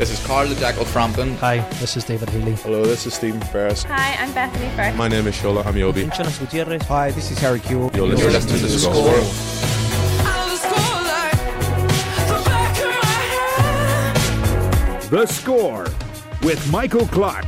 This is Carl the Jackal Frampton. Hi, this is David Healy. Hello, this is Stephen Ferris. Hi, I'm Bethany Firth. My name is Shola Ameobi. Jonas Gutierrez. Hi, this is Harry Kewell. You're listening, listening to to the The score. Score. The Score with Michael Clark.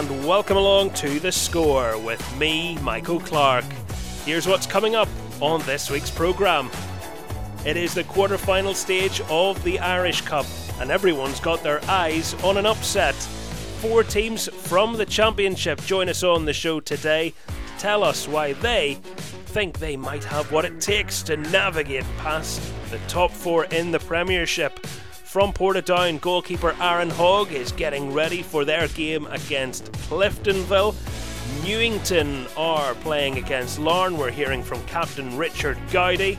And welcome along to The Score with me, Michael Clark. Here's what's coming up on this week's programme. It is the quarter-final stage of the Irish Cup, and everyone's got their eyes on an upset. Four teams from the Championship join us on the show today to tell us why they think they might have what it takes to navigate past the top four in the Premiership. From Portadown, goalkeeper Aaron Hogg is getting ready for their game against Cliftonville. Newington are playing against Larne. We're hearing from Captain Richard Gowdy.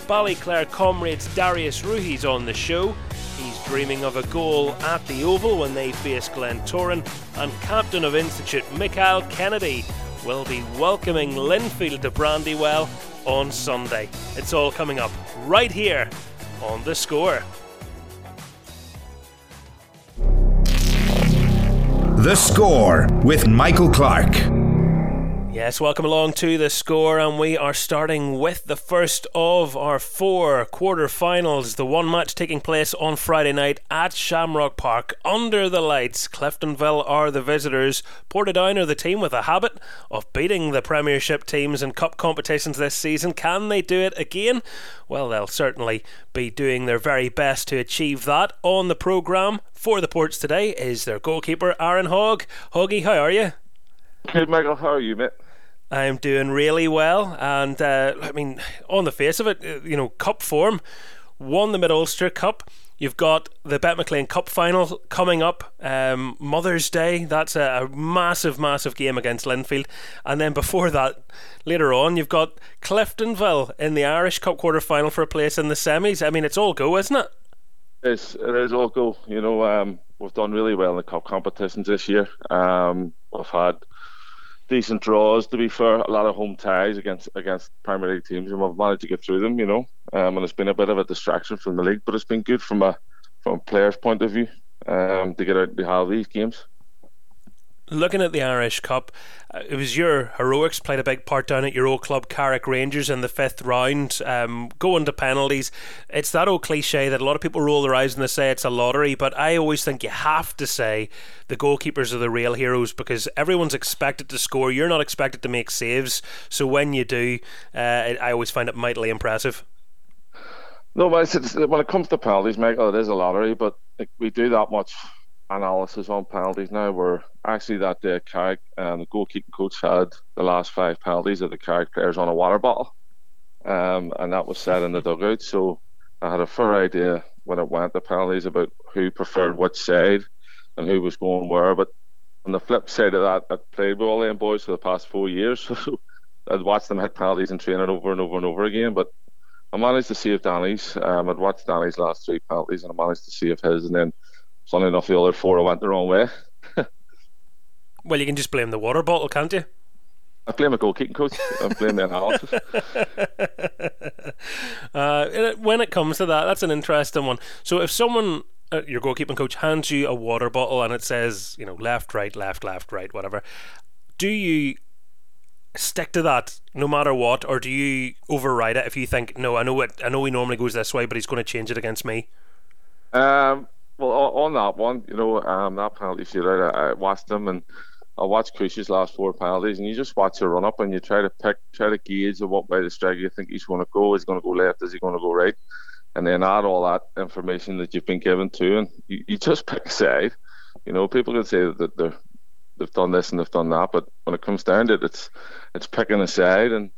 Ballyclare comrades Darius Roohi's on the show. He's dreaming of a goal at the Oval when they face Glentoran. And captain of Institute Mikhail Kennedy will be welcoming Linfield to Brandywell on Sunday. It's all coming up right here on The Score. The Score with Michael Clark. Yes, welcome along to the score, and we are starting with the first of our four quarter-finals. The one match taking place on Friday night at Shamrock Park under the lights. Cliftonville are the visitors. Portadown are the team with a habit of beating the Premiership teams in cup competitions this season. Can they do it again? Well, they'll certainly be doing their very best to achieve that. On the programme for the Ports today is their goalkeeper Aaron Hogg. Hoggy, how are you? Good, Michael. How are you, mate? I'm doing really well, and uh, I mean, on the face of it, uh, you know, cup form, won the Mid Ulster Cup. You've got the Bet McLean Cup final coming up, um, Mother's Day. That's a, a massive, massive game against Linfield, and then before that, later on, you've got Cliftonville in the Irish Cup quarter final for a place in the semis. I mean, it's all go, isn't it? It's, it is all go. You know, um, we've done really well in the cup competitions this year. Um, we've had decent draws, to be fair. A lot of home ties against against Premier League teams, and we've managed to get through them. You know, um, and it's been a bit of a distraction from the league, but it's been good from a from a player's point of view um, to get out to have these games. Looking at the Irish Cup, uh, it was your heroics played a big part down at your old club Carrick Rangers in the fifth round, um, going to penalties. It's that old cliche that a lot of people roll their eyes and they say it's a lottery, but I always think you have to say the goalkeepers are the real heroes because everyone's expected to score. You're not expected to make saves, so when you do, uh, I always find it mightily impressive. No, but when it comes to penalties, Michael, it is a lottery. But we do that much analysis on penalties now. Where actually that day, Carrick and the goalkeeping coach had the last five penalties of the Carrick players on a water bottle, um, and that was set in the dugout. So I had a fair idea when it went to penalties about who preferred which side and who was going where. But on the flip side of that, I'd played with all them boys for the past four years, so I'd watched them hit penalties and training over and over and over again. But I managed to save Danny's. Um, I'd watched Danny's last three penalties and I managed to save his. And then, funny enough, the other four I went the wrong way. Well, you can just blame the water bottle, can't you? I blame a goalkeeping coach. I blame the analysis. Uh, when it comes to that, that's an interesting one. So if someone, uh, your goalkeeping coach, hands you a water bottle and it says, you know, left, right, left, left, right, whatever, do you stick to that no matter what, or do you override it if you think, no, I know it, I know he normally goes this way, but he's going to change it against me? Um, well, on, that one, you know, um, that penalty shootout, I, I watched him and I watched Cush's last four penalties, and you just watch the run up and you try to pick, try to gauge of what way the striker you think he's going to go. Is going to go left? Is he going to go right? And then add all that information that you've been given to, and you, you just pick a side. You know, people can say that they're they've done this and they've done that, but when it comes down to it, it's it's picking a side, and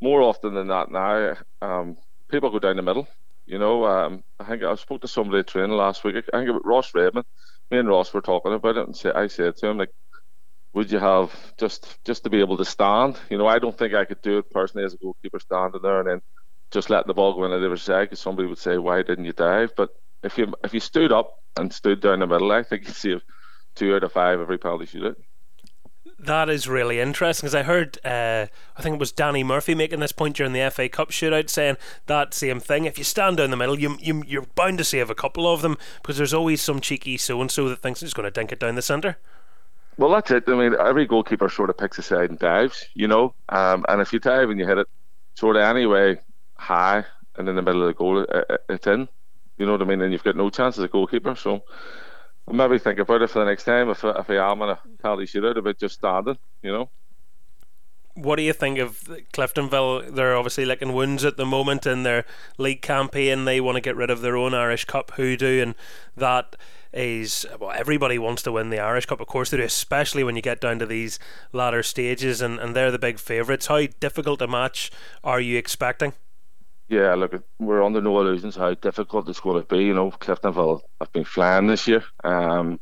more often than not now, um, people go down the middle. You know, um, I think I spoke to somebody training last week. I think about Ross Redmond. Me and Ross were talking about it, and say, I said to him like, would you have just just to be able to stand? You know, I don't think I could do it personally as a goalkeeper standing there and then just letting the ball go in at the other side because somebody would say, "Why didn't you dive?" But if you if you stood up and stood down the middle, I think you'd see two out of five every penalty shootout. That is really interesting because I heard, uh, I think it was Danny Murphy making this point during the FA Cup shootout, saying that same thing. If you stand down the middle, you, you you're bound to save a couple of them because there's always some cheeky so and so that thinks he's going to dink it down the centre. Well, that's it. I mean, every goalkeeper sort of picks a side and dives, you know. Um, and if you dive and you hit it sort of anyway high and in the middle of the goal, it, it's in. You know what I mean? And you've got no chance as a goalkeeper. So maybe think about it for the next time if, if I am in a penalty shootout about just standing, you know. What do you think of Cliftonville? They're obviously licking wounds at the moment in their league campaign. They want to get rid of their own Irish Cup hoodoo, and that is well, everybody wants to win the Irish Cup, of course they do, especially when you get down to these latter stages, and, and they're the big favourites. How difficult a match are you expecting? Yeah, look, we're under no illusions how difficult it's going to be. You know, Cliftonville have been flying this year. Um,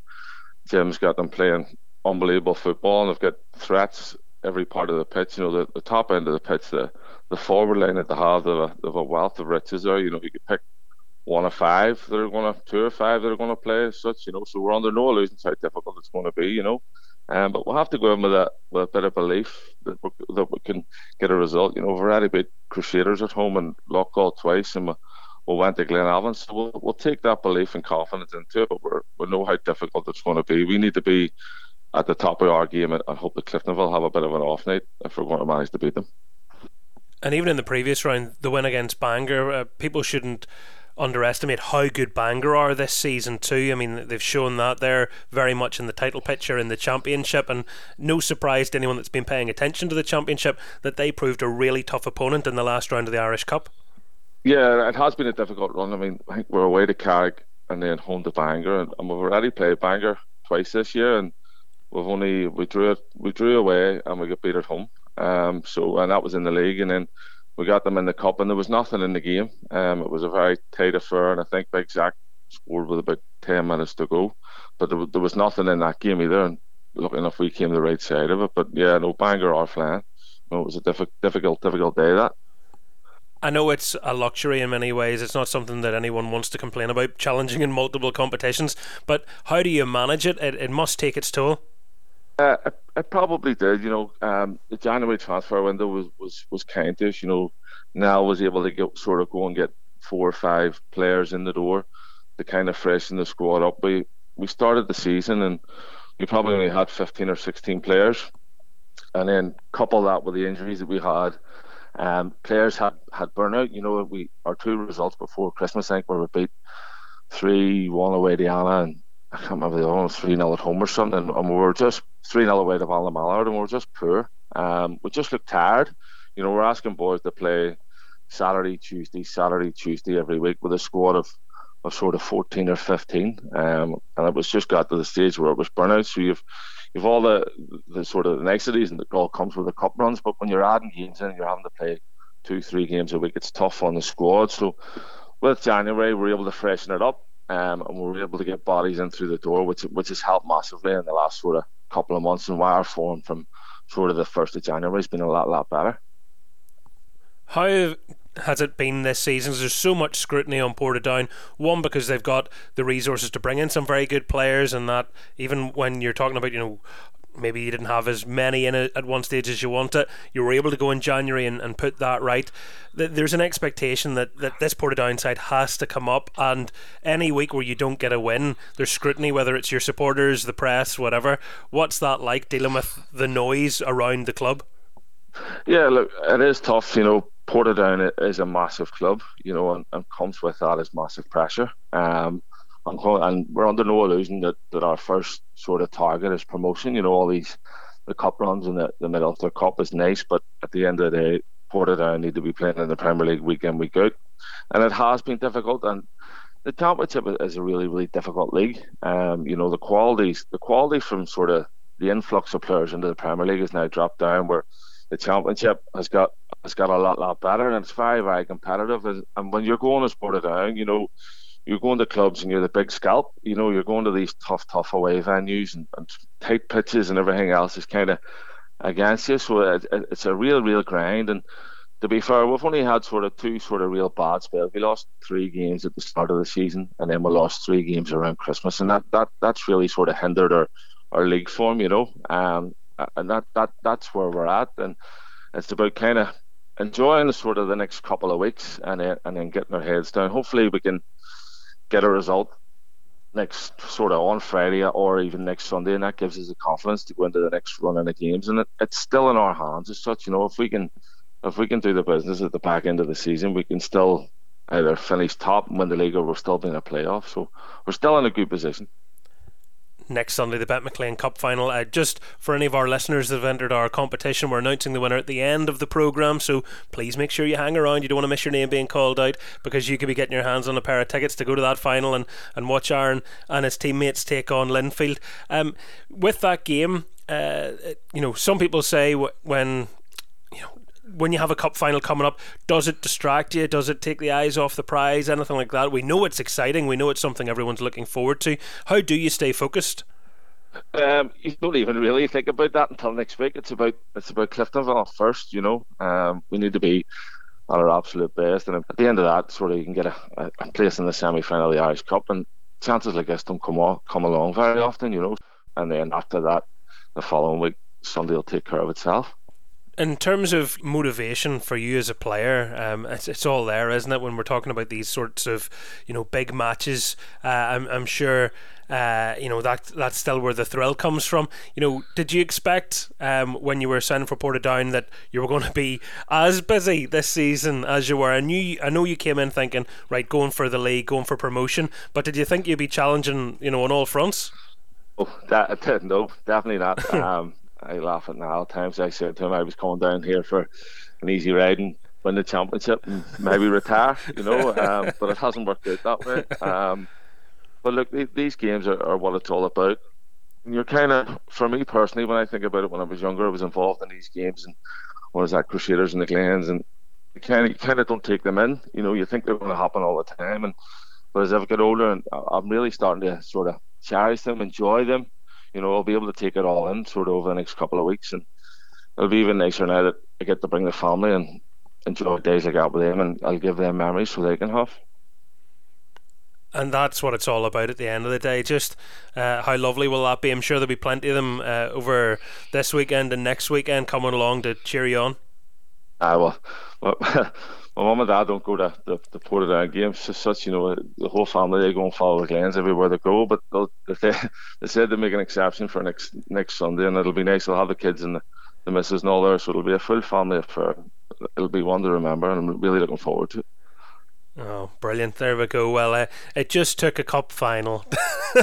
Jim's got them playing unbelievable football, and they've got threats every part of the pitch. You know, the, the top end of the pitch, the the forward line that they have, they have, a, they have a wealth of riches there. You know, you could pick one of five that are going to, two or five that are going to play as such. You know, so we're under no illusions how difficult it's going to be. You know, um, but we'll have to go in with a with a bit of belief that we, that we can get a result. You know, we've already beat Crusaders at home and Loughgall twice, and we, we went to Glen Glenavon, so we'll, we'll take that belief and confidence into it. But we we know how difficult it's going to be. We need to be at the top of our game and, and hope that Cliftonville have a bit of an off night if we're going to manage to beat them. And even in the previous round, the win against Bangor, uh, people shouldn't underestimate how good Bangor are this season too. I mean, they've shown that they're very much in the title picture in the championship, and no surprise to anyone that's been paying attention to the championship that they proved a really tough opponent in the last round of the Irish Cup. Yeah, it has been a difficult run. I mean, I think we're away to Carrick and then home to Bangor, and, and we've already played Bangor twice this year, and we've only we drew it we drew away and we got beat at home. Um, so and that was in the league, and then we got them in the cup, and there was nothing in the game. Um, it was a very tight affair, and I think Big Zach scored with about ten minutes to go, but there, there was nothing in that game either. And looking if we came the right side of it, but yeah, no Bangor or flan. No, it was a difficult, difficult, difficult day that. I know it's a luxury in many ways. It's not something that anyone wants to complain about, challenging in multiple competitions. But how do you manage it? It, it must take its toll. Uh, I, probably did. You know, um, the January transfer window was, was, was of, you know, Now was able to get sort of go and get four or five players in the door to kind of freshen the squad up. We we started the season and we probably only had 15 or 16 players, and then couple that with the injuries that we had. Um, players had had burnout. You know, we our two results before Christmas, I think, were we beat three one away to Annagh and I can't remember the other one, 3 0 at home or something. And we were just 3 0 away to Mallard, and we were just poor. Um, we just looked tired. You know, we're asking boys to play Saturday, Tuesday, Saturday, Tuesday every week with a squad of, of sort of 14 or 15. Um, and it was just got to the stage where it was burnout. So you've you've all the the sort of the niceties and it all comes with the cup runs. But when you're adding games in, you're having to play two, three games a week. It's tough on the squad. So with January, we're able to freshen it up um, and we were able to get bodies in through the door, which which has helped massively in the last sort of couple of months. And why our form from sort of the first of January has been a lot lot better. How has it been this season? There's so much scrutiny on Portadown. One because they've got the resources to bring in some very good players, and that even when you're talking about you know maybe you didn't have as many in it at one stage as you wanted. You were able to go in January and, and put that right. There's an expectation that, that this Portadown side has to come up, and any week where you don't get a win, there's scrutiny, whether it's your supporters, the press, whatever. What's that like dealing with the noise around the club? Yeah, look, it is tough. You know, Portadown is a massive club, you know, and, and comes with that is massive pressure. Um, and, we're under no illusion that, that our first sort of target is promotion. You know, all these the cup runs in the, the middle of the cup is nice, but at the end of the day, Portadown need to be playing in the Premier League week in week out, and it has been difficult. And the championship is a really really difficult league. Um, you know, the qualities the quality from sort of the influx of players into the Premier League has now dropped down where the championship has got has got a lot lot better and it's very very competitive and, and when you're going as Portadown, you know you're going to clubs and you're the big scalp. You know, you're going to these tough, tough away venues and, and tight pitches and everything else is kind of against you. So it, it, it's a real, real grind. And to be fair, we've only had sort of two sort of real bad spells. We lost three games at the start of the season, and then we lost three games around Christmas, and that, that that's really sort of hindered our, our league form, you know. Um, and that, that that's where we're at, and it's about kind of enjoying sort of the next couple of weeks, and then and then getting our heads down. Hopefully, we can get a result next sort of on Friday or even next Sunday, and that gives us the confidence to go into the next run of the games. And it, it's still in our hands as such, you know. If we can if we can do the business at the back end of the season, we can still either finish top and win the league, or we're still being a playoff. So we're still in a good position next Sunday, the Bet McLean Cup final. Uh, just for any of our listeners that have entered our competition, we're announcing the winner at the end of the programme, so please make sure you hang around. You don't want to miss your name being called out because you could be getting your hands on a pair of tickets to go to that final and, and watch Aaron and his teammates take on Linfield. Um, with that game, uh, you know, some people say when when you have a cup final coming up, does it distract you? Does it take the eyes off the prize? Anything like that? We know it's exciting. We know it's something everyone's looking forward to. How do you stay focused? Um, you don't even really think about that until next week. It's about it's about Cliftonville first. You know, um, we need to be at our absolute best, and at the end of that, sort of you can get a, a place in the semi final of the Irish Cup, and chances like this don't come on, come along very often. You know, and then after that, the following week, Sunday will take care of itself in terms of motivation for you as a player, um, it's, it's all there, isn't it? When we're talking about these sorts of, you know, big matches, uh, I'm, I'm sure, uh, you know, that that's still where the thrill comes from. You know, did you expect um, when you were signing for Portadown that you were going to be as busy this season as you were? I knew, I know you came in thinking, right, going for the league, going for promotion, but did you think you'd be challenging, you know, on all fronts? Oh, that, no, definitely not. um, I laugh at now. At times I said to him I was coming down here for an easy ride and win the championship and maybe retire, you know. Um, but it hasn't worked out that way. Um, but look, these games are, are, what it's all about. And you're kind of, for me personally, when I think about it, when I was younger, I was involved in these games and what is that, Crusaders and the Glens, and you kind of, you kind of don't take them in. You know, you think they're going to happen all the time, and but as I've got older, and I'm really starting to sort of cherish them, enjoy them, you know, I'll be able to take it all in sort of over the next couple of weeks, and it'll be even nicer now that I get to bring the family and enjoy days like that with them, and I'll give them memories so they can have. And that's what it's all about at the end of the day. Just uh, how lovely will that be? I'm sure there'll be plenty of them uh, over this weekend and next weekend coming along to cheer you on. Ah, well, well my mum and dad don't go to the, the Portadown games as such. You know, the whole family they go and follow the Glens everywhere they go. But they they said they make an exception for next next Sunday, and it'll be nice. They'll have the kids and the, the missus and all there, so it'll be a full family affair. It'll be one to remember, and I'm really looking forward to it. Oh, brilliant! There we go. Well, uh, it just took a cup final.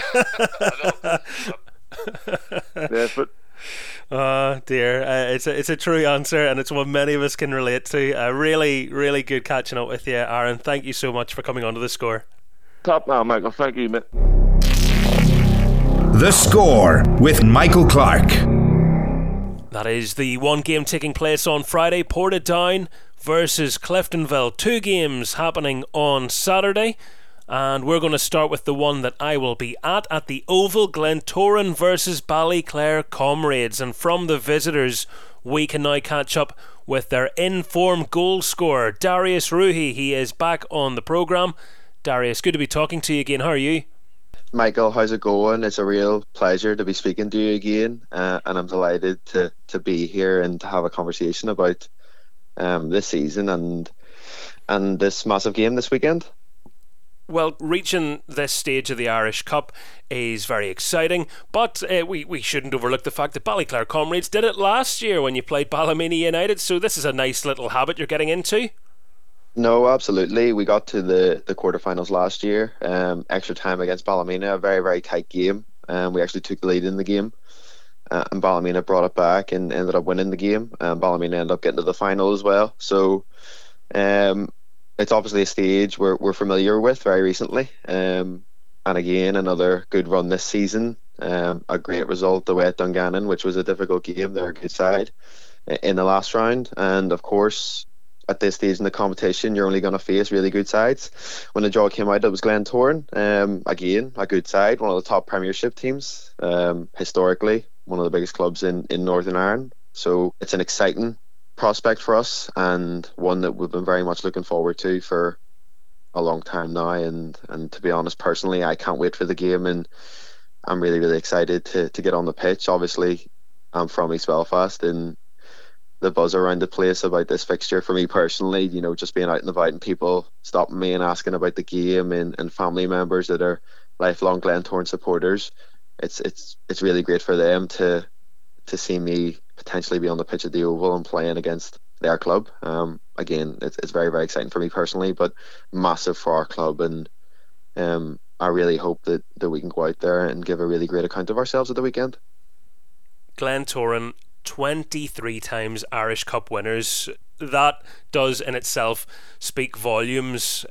yeah, but Oh dear, uh, it's a it's a true answer, and it's one many of us can relate to. Uh, really, really good catching up with you, Aaron. Thank you so much for coming onto the score. Top man, Michael. Thank you, mate. The score with Michael Clark. That is the one game taking place on Friday. Portadown versus Cliftonville. Two games happening on Saturday. And we're going to start with the one that I will be at at the Oval Glentoran versus Ballyclare Comrades. And from the visitors, we can now catch up with their informed goal scorer, Darius Roohi. He is back on the programme. Darius, good to be talking to you again. How are you? Michael, how's it going? It's a real pleasure to be speaking to you again, uh, and I'm delighted to, to be here and to have a conversation about um, this season and and this massive game this weekend. Well, reaching this stage of the Irish Cup is very exciting, but uh, we, we shouldn't overlook the fact that Ballyclare Comrades did it last year when you played Ballymena United, so this is a nice little habit you're getting into. No, absolutely. We got to the, the quarterfinals last year, um, extra time against Ballymena, a very, very tight game. Um, we actually took the lead in the game, uh, and Ballymena brought it back and ended up winning the game. Um, Ballymena ended up getting to the final as well. So, um, it's obviously a stage we're, we're familiar with very recently. Um, and again, another good run this season. Um, a great result away at Dungannon, which was a difficult game. They're a good side in the last round. And of course, at this stage in the competition, you're only going to face really good sides. When the draw came out, it was Glentoran. Um, again, a good side, one of the top Premiership teams um, historically, one of the biggest clubs in, in Northern Ireland. So it's an exciting prospect for us and one that we've been very much looking forward to for a long time now. And and to be honest, personally, I can't wait for the game, and I'm really really excited to to get on the pitch. Obviously, I'm from East Belfast, and the buzz around the place about this fixture for me personally, you know, just being out and about and people stopping me and asking about the game and, and family members that are lifelong Glentoran supporters. It's it's it's really great for them to to see me potentially be on the pitch at the Oval and playing against their club. Um, again, it's, it's very very exciting for me personally, but massive for our club, and um, I really hope that that we can go out there and give a really great account of ourselves at the weekend. Glentoran 23 times Irish Cup winners. That does in itself speak volumes.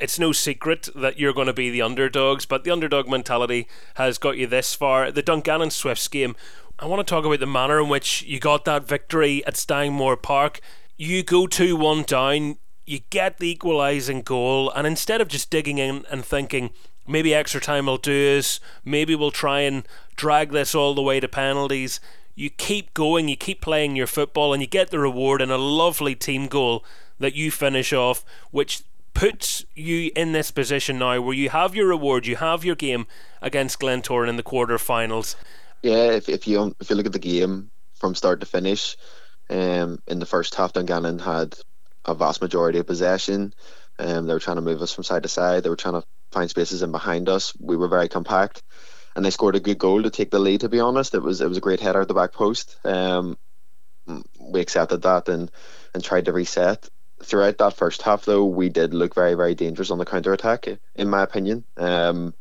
It's no secret that you're going to be the underdogs, but the underdog mentality has got you this far. The Dungannon Swifts game, I want to talk about the manner in which you got that victory at Stangmore Park. You go 2 1 down, you get the equalising goal, and instead of just digging in and thinking, maybe extra time will do us, maybe we'll try and drag this all the way to penalties, you keep going, you keep playing your football, and you get the reward in a lovely team goal that you finish off, which puts you in this position now where you have your reward, you have your game against Glentoran in the quarter-finals. Yeah, if, if you if you look at the game from start to finish, um, in the first half, Dungannon had a vast majority of possession. Um, they were trying to move us from side to side. They were trying to find spaces in behind us. We were very compact and they scored a good goal to take the lead. To be honest, it was it was a great header at the back post. Um, we accepted that and and tried to reset. Throughout that first half, though, we did look very very dangerous on the counter attack, in my opinion. Um,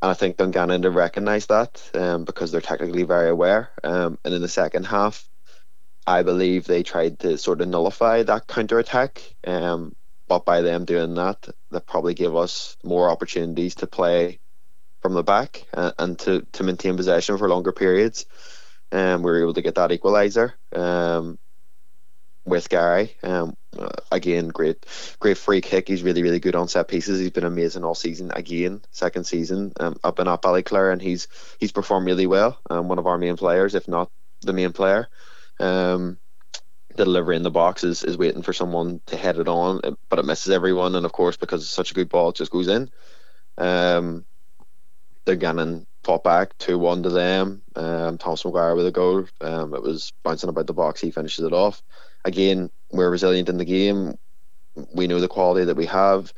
and I think Dungannon to recognise that um, because they're technically very aware. Um, and in the second half, I believe they tried to sort of nullify that counter attack. Um, but by them doing that, that probably gave us more opportunities to play from the back uh, and to, to maintain possession for longer periods. Um, we were able to get that equaliser um, with Gary. Um, uh, again, great, great free kick. He's really, really good on set pieces. He's been amazing all season. Again, second season um, up and up Ballyclare, and he's he's performed really well. Um, one of our main players, if not the main player. Um, the delivery in the box is, is waiting for someone to head it on, but it misses everyone. And of course, because it's such a good ball, it just goes in. Um, they're getting fought back 2 1 to them. Um, Thomas McGuire with a goal. Um, it was bouncing about the box. He finishes it off. Again, we're resilient in the game. We know the quality that we have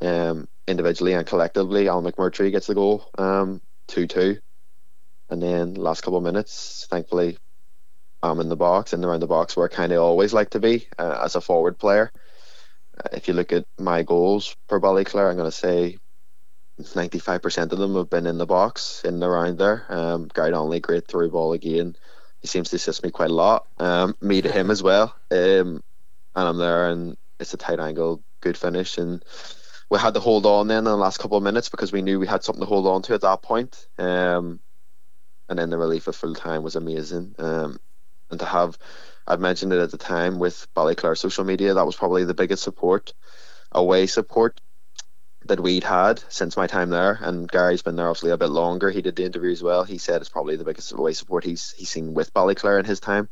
um, individually and collectively. Alan McMurtry gets the goal um, 2 2. And then last couple of minutes, thankfully, I'm in the box and around the box where I kind of always like to be uh, as a forward player. Uh, if you look at my goals for Ballyclare, I'm going to say 95% of them have been in the box, in and around there. Um, Gary Donnelly, great through ball again. He seems to assist me quite a lot. Um, me to him as well. Um, and I'm there, and it's a tight angle, good finish. And we had to hold on then in the last couple of minutes because we knew we had something to hold on to at that point. Um, and then the relief of full time was amazing. Um, and to have, I'd mentioned it at the time with Ballyclare social media, that was probably the biggest support, away support that we'd had since my time there, and Gary's been there obviously a bit longer. He did the interview as well. He said it's probably the biggest away support he's he's seen with Ballyclare in his time,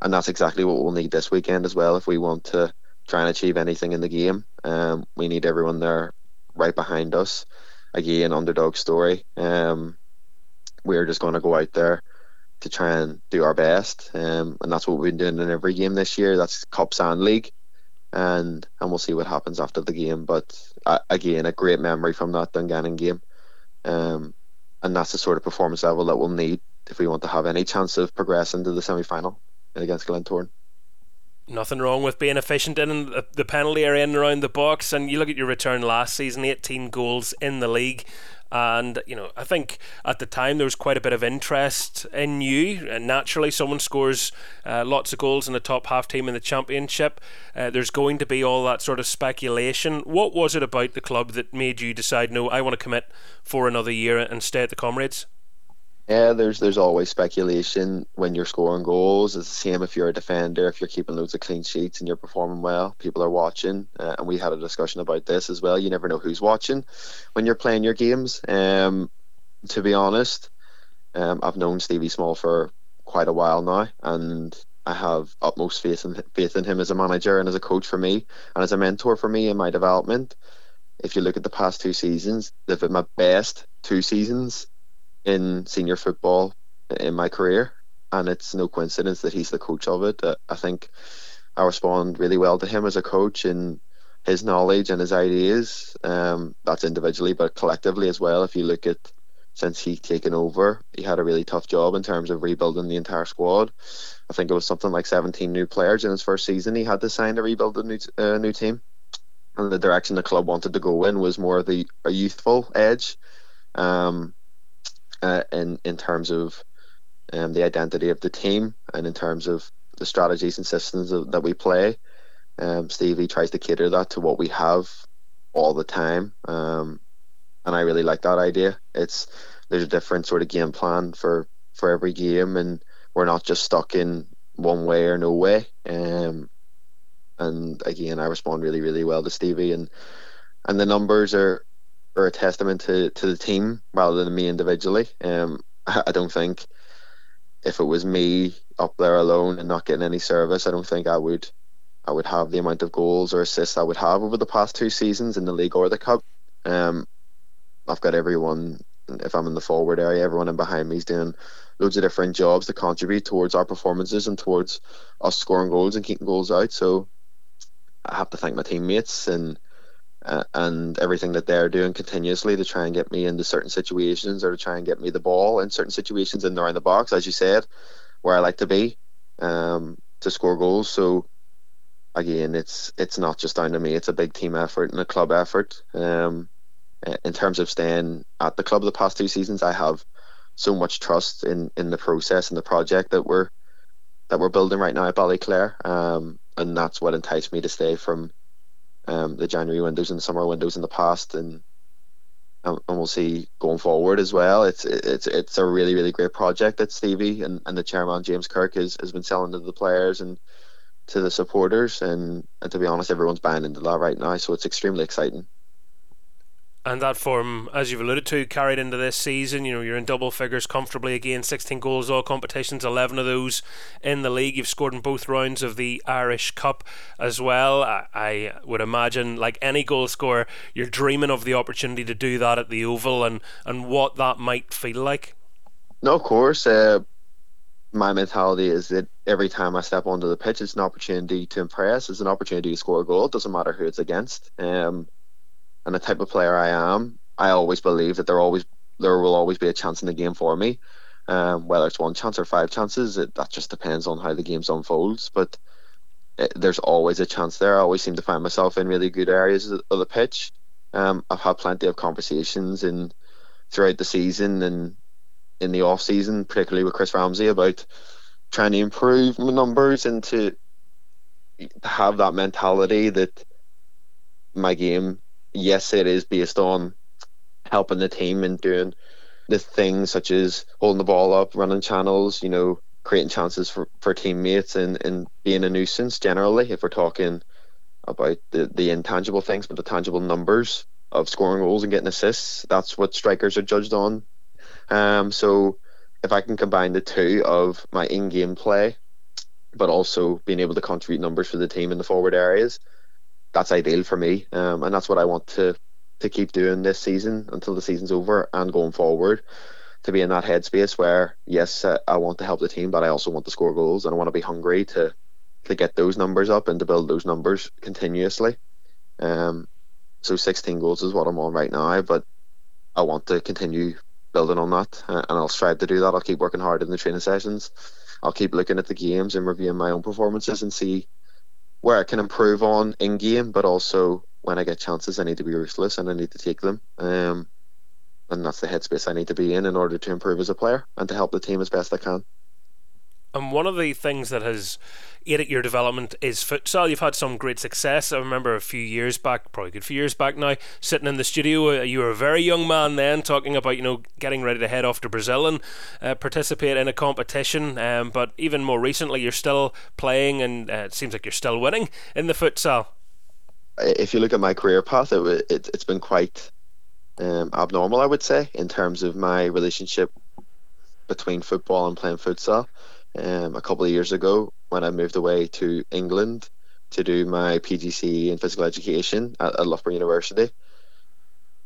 and that's exactly what we'll need this weekend as well if we want to try and achieve anything in the game. Um, we need everyone there right behind us. Again, underdog story. Um, we're just going to go out there to try and do our best, um, and that's what we've been doing in every game this year. That's Cups and League and and we'll see what happens after the game. But uh, again, a great memory from that Dungannon game, um, and that's the sort of performance level that we'll need if we want to have any chance of progressing to the semi final against Glentoran. Nothing wrong with being efficient in the penalty area and around the box. And you look at your return last season, 18 goals in the league. And, you know, I think at the time there was quite a bit of interest in you. And naturally, someone scores uh, lots of goals in the top half team in the championship. Uh, there's going to be all that sort of speculation. What was it about the club that made you decide, no, I want to commit for another year and stay at the Comrades? Yeah, there's there's always speculation when you're scoring goals. It's the same if you're a defender, if you're keeping loads of clean sheets and you're performing well. People are watching, uh, and we had a discussion about this as well. You never know who's watching when you're playing your games. Um, to be honest, um, I've known Stevie Small for quite a while now, and I have utmost faith in faith in him as a manager and as a coach for me, and as a mentor for me in my development. If you look at the past two seasons, they've been my best two seasons in senior football in my career, and it's no coincidence that he's the coach of it. Uh, I think I respond really well to him as a coach and his knowledge and his ideas. Um, that's individually, but collectively as well. If you look at since he taken over, he had a really tough job in terms of rebuilding the entire squad. I think it was something like 17 new players in his first season. He had to sign to rebuild a new uh, new team, and the direction the club wanted to go in was more the a youthful edge. Um, uh, in in terms of um, the identity of the team and in terms of the strategies and systems of, that we play. Um, Stevie tries to cater that to what we have all the time, um, and I really like that idea. It's there's a different sort of game plan for for every game, and we're not just stuck in one way or no way. Um, and again, I respond really really well to Stevie, and and the numbers are are a testament to, to the team rather than me individually. Um, I don't think if it was me up there alone and not getting any service, I don't think I would I would have the amount of goals or assists I would have over the past two seasons in the league or the cup. Um, I've got everyone. If I'm in the forward area, everyone in behind me is doing loads of different jobs to contribute towards our performances and towards us scoring goals and keeping goals out. So I have to thank my teammates and uh, and everything that they're doing continuously to try and get me into certain situations or to try and get me the ball in certain situations in around the box, as you said, where I like to be um, to score goals. So again, it's it's not just down to me; it's a big team effort and a club effort. Um, in terms of staying at the club the past two seasons, I have so much trust in in the process and the project that we're that we're building right now at Ballyclare, um, and that's what enticed me to stay from um, the January windows and the summer windows in the past, and and, we'll see going forward as well. It's it's it's a really really great project that Stevie and, and the chairman James Kirk has, has been selling to the players and to the supporters, and, and to be honest, everyone's buying into that right now. So it's extremely exciting and that form, as you've alluded to, carried into this season. You know, you're in double figures comfortably again, 16 goals, all competitions, 11 of those in the league. You've scored in both rounds of the Irish Cup as well. I, I would imagine, like any goal scorer, you're dreaming of the opportunity to do that at the Oval and, and what that might feel like. No, of course. Uh, my mentality is that every time I step onto the pitch, it's an opportunity to impress. It's an opportunity to score a goal. It doesn't matter who it's against. Um, and the type of player I am, I always believe that there always there will always be a chance in the game for me. Um, whether it's one chance or five chances, it, that just depends on how the game unfolds. But it, there's always a chance there. I always seem to find myself in really good areas of the pitch. Um, I've had plenty of conversations in throughout the season and in the off season, particularly with Chris Ramsey, about trying to improve my numbers and to have that mentality that my game yes, it is based on helping the team and doing the things such as holding the ball up, running channels, you know, creating chances for, for teammates and, and being a nuisance generally, if we're talking about the, the intangible things, but the tangible numbers of scoring goals and getting assists, that's what strikers are judged on. Um, so if I can combine the two of my in game play, but also being able to contribute numbers for the team in the forward areas, that's ideal for me, um, and that's what I want to to keep doing this season until the season's over and going forward. To be in that headspace where yes, uh, I want to help the team, but I also want to score goals and I want to be hungry to to get those numbers up and to build those numbers continuously. Um, so 16 goals is what I'm on right now, but I want to continue building on that, uh, and I'll strive to do that. I'll keep working hard in the training sessions. I'll keep looking at the games and reviewing my own performances and see where I can improve on in game, but also when I get chances, I need to be ruthless and I need to take them. Um, and that's the headspace I need to be in in order to improve as a player and to help the team as best I can. And one of the things that has aided your development is futsal. You've had some great success. I remember a few years back, probably a good few years back now, sitting in the studio. Uh, you were a very young man then, talking about you know getting ready to head off to Brazil and uh, participate in a competition. Um, but even more recently, you're still playing, and uh, it seems like you're still winning in the futsal. If you look at my career path, it, it, has been quite um, abnormal, I would say, in terms of my relationship between football and playing futsal. Um, a couple of years ago, when I moved away to England to do my PGCE in physical education at, at Loughborough University,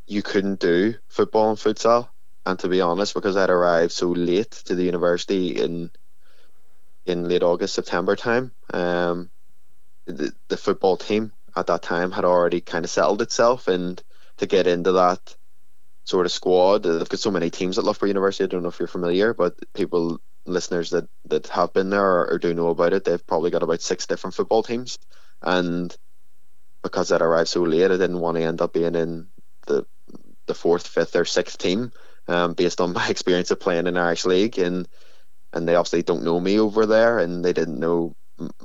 you couldn't do football and futsal. And to be honest, because I'd arrived so late to the university in in late August, September time, um, the, the football team at that time had already kind of settled itself, and to get into that sort of squad. They've got so many teams at Loughborough University. I don't know if you're familiar, but people, listeners that, that have been there or, or do know about it, they've probably got about six different football teams. And because that arrived so late, I didn't want to end up being in the the fourth, fifth, or sixth team, um, based on my experience of playing in the Irish League, and and they obviously don't know me over there, and they didn't know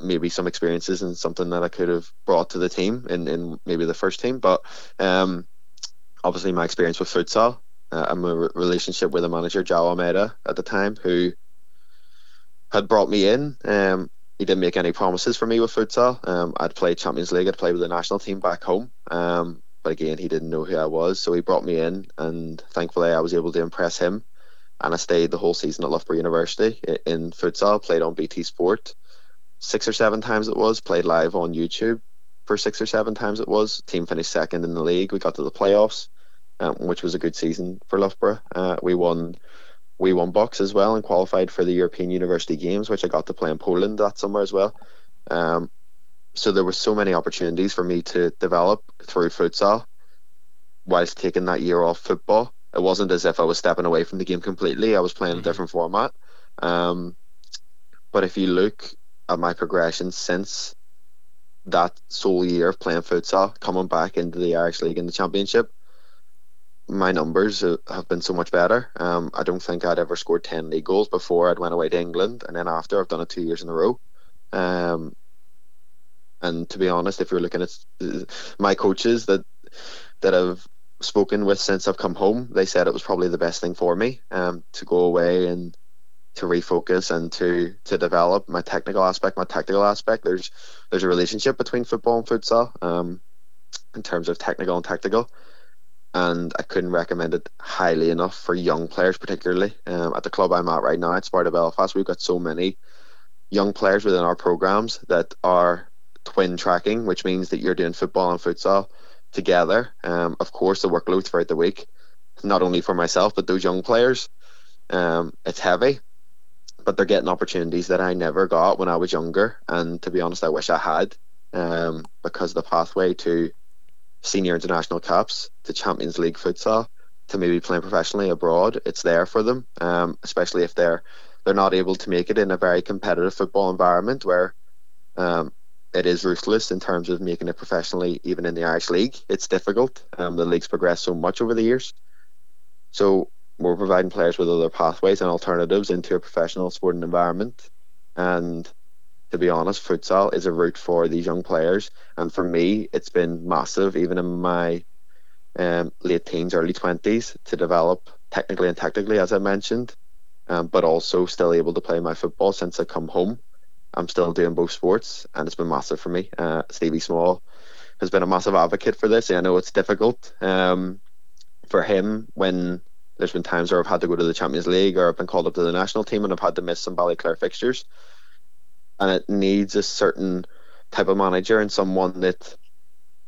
maybe some experiences and something that I could have brought to the team in, in maybe the first team, but um, obviously my experience with futsal uh, and my re- relationship with a manager João Almeida at the time, who had brought me in. Um, he didn't make any promises for me with futsal. Um, I'd played Champions League, I'd played with the national team back home. Um, but again, he didn't know who I was, so he brought me in, and thankfully I was able to impress him. And I stayed the whole season at Loughborough University in futsal, played on BT Sport six or seven times it was, played live on YouTube for six or seven times it was. Team finished second in the league. We got to the playoffs um, which was a good season for Loughborough. Uh, we won we won BUCS as well and qualified for the European University Games, which I got to play in Poland that summer as well. Um, so there were so many opportunities for me to develop through futsal whilst taking that year off football. It wasn't as if I was stepping away from the game completely. I was playing mm-hmm. a different format. Um, but if you look at my progression since that sole year of playing futsal, coming back into the Irish League and the Championship, my numbers have been so much better. Um, I don't think I'd ever scored 10 league goals before I'd went away to England, and then after I've done it two years in a row. Um, and to be honest, if you're looking at my coaches that that I've spoken with since I've come home, they said it was probably the best thing for me um, to go away and to refocus and to to develop my technical aspect, my tactical aspect. There's there's a relationship between football and futsal um, in terms of technical and tactical and I couldn't recommend it highly enough for young players, particularly um, at the club I'm at right now at Sparta Belfast. We've got so many young players within our programs that are twin tracking, which means that you're doing football and futsal together. Um, of course, the workload throughout the week, not only for myself but those young players, um, it's heavy. But they're getting opportunities that I never got when I was younger, and to be honest, I wish I had, um, because the pathway to senior international caps to Champions League futsal to maybe playing professionally abroad, it's there for them. Um, especially if they're they're not able to make it in a very competitive football environment where um, it is ruthless in terms of making it professionally, even in the Irish League. It's difficult. Um, the league's progressed so much over the years. So we're providing players with other pathways and alternatives into a professional sporting environment. And to be honest, futsal is a route for these young players. And for me, it's been massive, even in my um, late teens, early 20s, to develop technically and tactically, as I mentioned, um, but also still able to play my football since I come home. I'm still doing both sports, and it's been massive for me. Uh, Stevie Small has been a massive advocate for this. I know it's difficult um, for him when there's been times where I've had to go to the Champions League or I've been called up to the national team and I've had to miss some Ballyclare fixtures and it needs a certain type of manager and someone that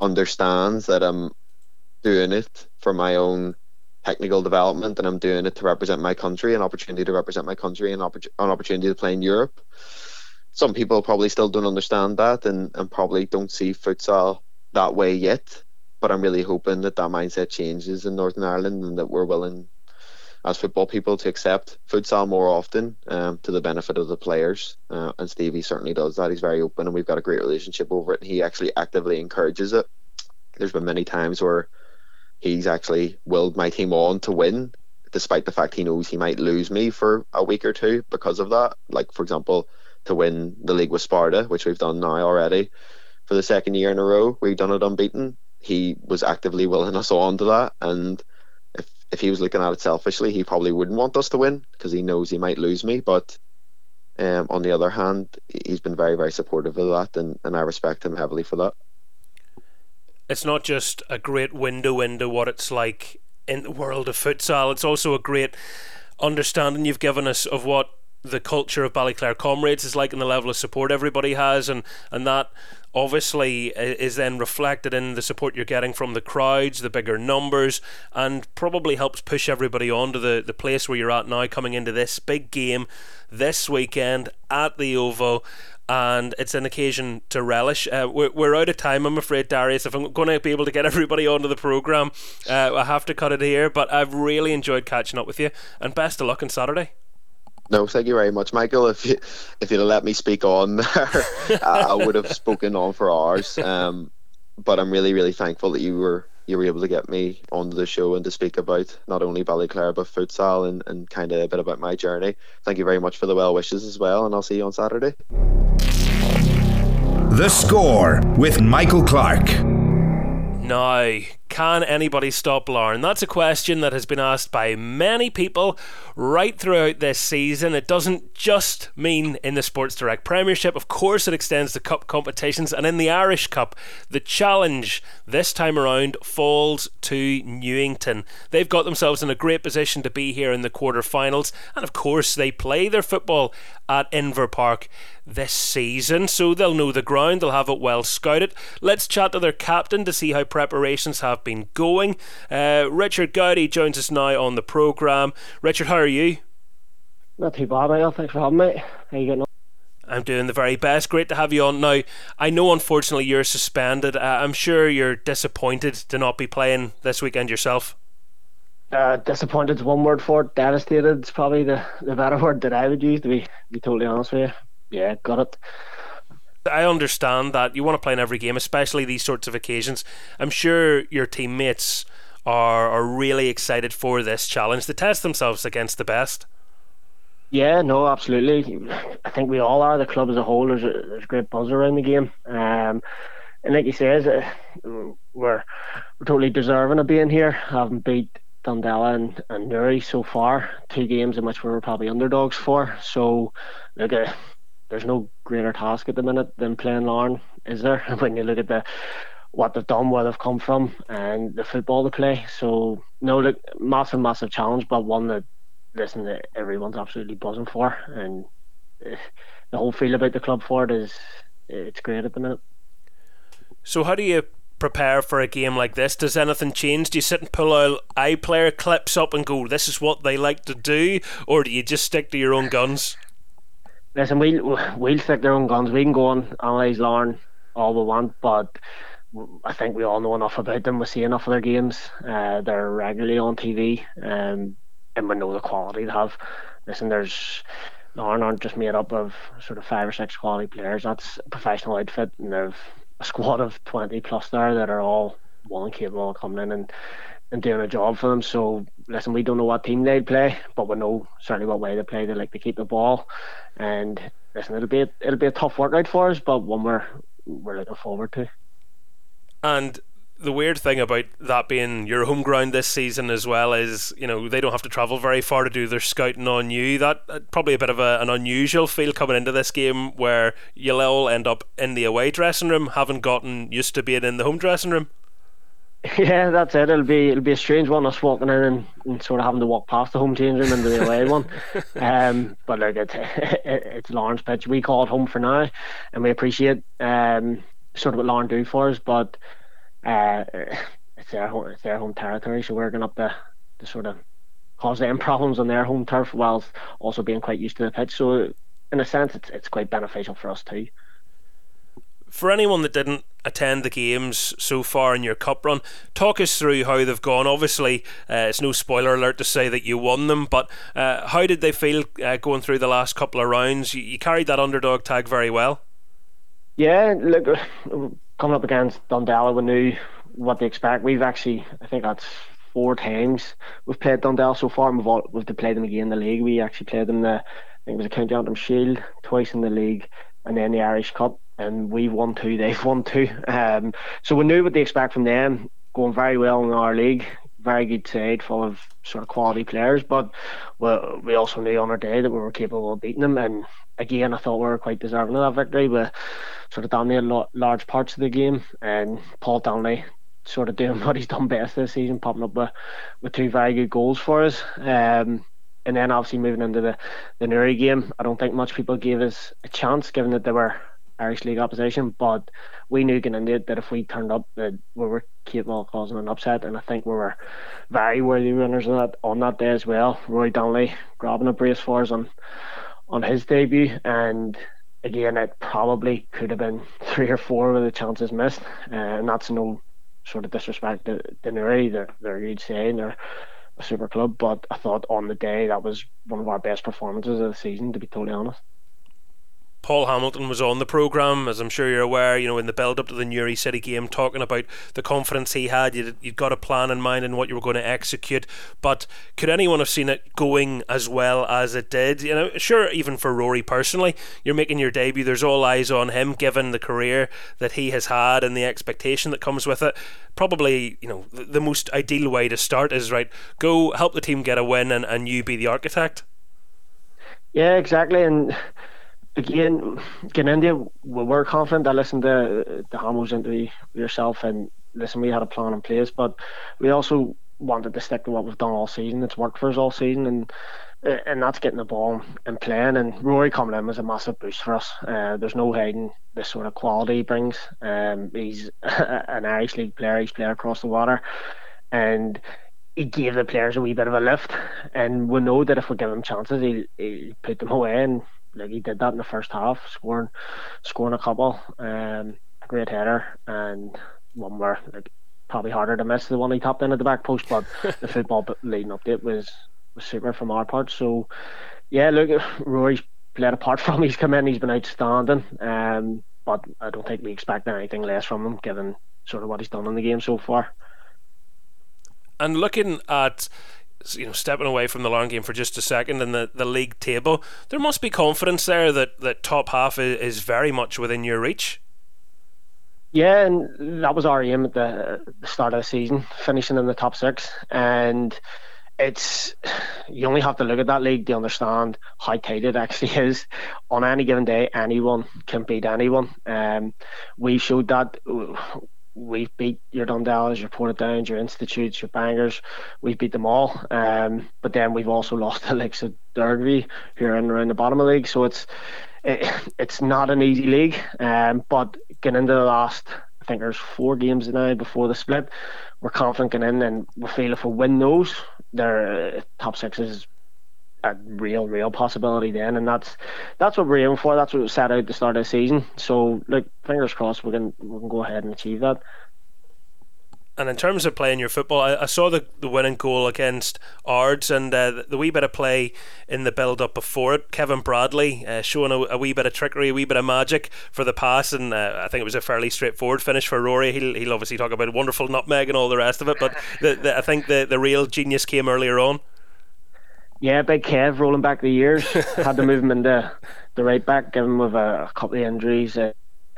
understands that I'm doing it for my own technical development and I'm doing it to represent my country, an opportunity to represent my country, oppor- an opportunity to play in Europe. Some people probably still don't understand that and, and probably don't see futsal that way yet. But I'm really hoping that that mindset changes in Northern Ireland and that we're willing as football people to accept futsal more often um, to the benefit of the players. Uh, and Stevie certainly does that. He's very open, and we've got a great relationship over it. And he actually actively encourages it. There's been many times where he's actually willed my team on to win despite the fact he knows he might lose me for a week or two because of that. Like for example, to win the league with Sparta, which we've done now already for the second year in a row, we've done it unbeaten. He was actively willing us on to that, and if he was looking at it selfishly, he probably wouldn't want us to win because he knows he might lose me. But um, on the other hand, he's been very very supportive of that, and, and I respect him heavily for that. It's not just a great window into what it's like in the world of futsal. It's also a great understanding you've given us of what the culture of Ballyclare Comrades is like and the level of support everybody has and, and that obviously is then reflected in the support you're getting from the crowds, the bigger numbers, and probably helps push everybody on to the, the place where you're at now coming into this big game this weekend at the Oval and it's an occasion to relish. Uh, we're, we're out of time, I'm afraid, Darius. If I'm going to be able to get everybody onto the programme, uh, I have to cut it here. But I've really enjoyed catching up with you, and best of luck on Saturday. No, thank you very much, Michael. If you if you'd have let me speak on there, I would have spoken on for hours. Um, but I'm really, really thankful that you were you were able to get me onto the show and to speak about not only Ballyclare but futsal and, and kind of a bit about my journey. Thank you very much for the well wishes as well, and I'll see you on Saturday. The score with Michael Clark. Now, can anybody stop Larne? That's a question that has been asked by many people right throughout this season. It doesn't just mean in the Sports Direct Premiership, of course, it extends to cup competitions, and in the Irish Cup, the challenge this time around falls to Newington. They've got themselves in a great position to be here in the quarter-finals, and of course, they play their football at Inver Park this season, so they'll know the ground, they'll have it well scouted. Let's chat to their captain to see how preparations have been going. Uh, Richard Gowdy joins us now on the programme. Richard, how are you? Not too bad, Michael. Thanks for having me. How you getting on? I'm doing the very best. Great to have you on. Now, I know unfortunately you're suspended. Uh, I'm sure you're disappointed to not be playing this weekend yourself. Uh, disappointed is one word for it. Devastated is probably the, the better word that I would use, to be, to be totally honest with you yeah, got it. I understand that you want to play in every game, especially these sorts of occasions. I'm sure your teammates are are really excited for this challenge to test themselves against the best. Yeah, no, absolutely. I think we all are. The club as a whole, there's a, there's great buzz around the game, um, and like you says, uh, we're we're totally deserving of being here. Having beat Dundela and, and Newry so far, two games in which we were probably underdogs for. So, look, uh, there's no greater task at the minute than playing Larne, is there? when you look at the what they've done, where they've come from, and the football they play. So no, look, massive, massive challenge, but one that listen that everyone's absolutely buzzing for, and uh, the whole feel about the club for it is it's great at the minute. So how do you prepare for a game like this? Does anything change? Do you sit and pull out iPlayer clips up and go, "This is what they like to do," or do you just stick to your own guns? listen, we'll we'll stick their own guns. We can go and analyse Larne all we want, but I think we all know enough about them. We see enough of their games. Uh, they're regularly on TV, um, and we know the quality they have. Listen, there's Larne aren't just made up of sort of five or six quality players. That's a professional outfit, and they've a squad of twenty plus there that are all and capable of coming in and and doing a job for them. So listen, we don't know what team they'd play, but we know certainly what way they play. They like to keep the ball, and listen, it'll be a, it'll be a tough workout for us, but one we're we're looking forward to. And the weird thing about that being your home ground this season as well is you know they don't have to travel very far to do their scouting on you that uh, probably a bit of a, an unusual feel coming into this game where you'll all end up in the away dressing room having gotten used to being in the home dressing room Yeah, that's it. It'll be it'll be a strange one us walking in and, and sort of having to walk past the home change room into the away one. Um, but look, it, it, it's Larne's pitch. We call it home for now, and we appreciate um, sort of what Larne do for us. But uh, it's their home, it's their home territory, so we're going up to, to sort of cause them problems on their home turf, whilst also being quite used to the pitch. So in a sense, it's it's quite beneficial for us too for anyone that didn't attend the games so far in your cup run, talk us through how they've gone. Obviously, uh, it's no spoiler alert to say that you won them, but uh, how did they feel uh, going through the last couple of rounds? You, you, carried that underdog tag very well. Yeah, look, coming up against Dundela, we knew what to expect. We've actually, I think that's four times we've played Dundee so far. And we've all, we've played them again in the league. We actually played them the I think it was a County Antrim Shield twice in the league, and then the Irish Cup. And we've won two, they've won two. Um, so we knew what they expect from them. Going very well in our league, very good side full of sort of quality players. But we, we also knew on our day that we were capable of beating them. And again, I thought we were quite deserving of that victory. We sort of dominated large parts of the game, and Paul Donnelly sort of doing what he's done best this season, popping up with, with two very good goals for us. Um, and then obviously moving into the the Newry game, I don't think much people gave us a chance, given that they were Irish League opposition. But we knew going into it that if we turned up, that we were capable of causing an upset, and I think we were very worthy winners on that on that day as well. Rory Donnelly grabbing a brace for us on on his debut, and again, it probably could have been three or four with the chances missed, uh, and that's no sort of disrespect to, Newry. They're they're huge saying they're a super club, but I thought on the day that was one of our best performances of the season, to be totally honest. Paul Hamilton was on the programme, as I'm sure you're aware, you know, in the build up to the Newry City game, talking about the confidence he had. You'd, you'd got a plan in mind and what you were going to execute. But could anyone have seen it going as well as it did? You know, sure, even for Rory personally, you're making your debut. There's all eyes on him, given the career that he has had and the expectation that comes with it. Probably, you know, the, the most ideal way to start is right, go help the team get a win and, and you be the architect. Yeah, exactly. And again, getting India, we were confident. I listened to the Hamos interview yourself, and listen, we had a plan in place, but we also wanted to stick to what we've done all season. It's worked for us all season, and and that's getting the ball and playing. And Rory coming in was a massive boost for us. Uh, there's no hiding the sort of quality he brings. Um, he's an Irish League player. He's played across the water, and he gave the players a wee bit of a lift. And we know that if we give him chances, he'll, he'll put them away. And like he did that in the first half, scoring scoring a couple, um, a great header and one where like probably harder to miss the one he tapped in at the back post, but the football leading up to it was was super from our part. So yeah, look, Rory's played apart part from. He's come in, he's been outstanding. Um, but I don't think we expect anything less from him, given sort of what he's done in the game so far. And looking at you know stepping away from the long game for just a second in the, the league table, there must be confidence there that, that top half is, is very much within your reach. Yeah, and that was our aim at the, the start of the season, finishing in the top six. And it's you only have to look at that league to understand how tight it actually is. On any given day, anyone can beat anyone. Um, we showed that we've beat your Dundelas, your Portadowns, your Institutes, your Bangors. We've beat them all. Um, but then we've also lost the likes of Dergview, who are in around the bottom of the league. So it's it, it's not an easy league. Um, but getting into the last, I think there's four games now before the split. We're confident getting in, and we feel if we win those, their uh, top six is a real, real possibility then, and that's that's what we're aiming for. That's what we set out to start of the season. So, like, fingers crossed, we can we can go ahead and achieve that. And in terms of playing your football, I, I saw the, the winning goal against Ards and uh, the, the, wee bit of play in the build up before it. Kevin Bradley uh, showing a, a, wee bit of trickery, a wee bit of magic for the pass, and uh, I think it was a fairly straightforward finish for Rory. He'll, he'll obviously talk about wonderful nutmeg and all the rest of it, but the, the, I think the, the real genius came earlier on. Yeah, big Kev rolling back the years. Had to move him into the right back, given him with a, a couple of injuries uh,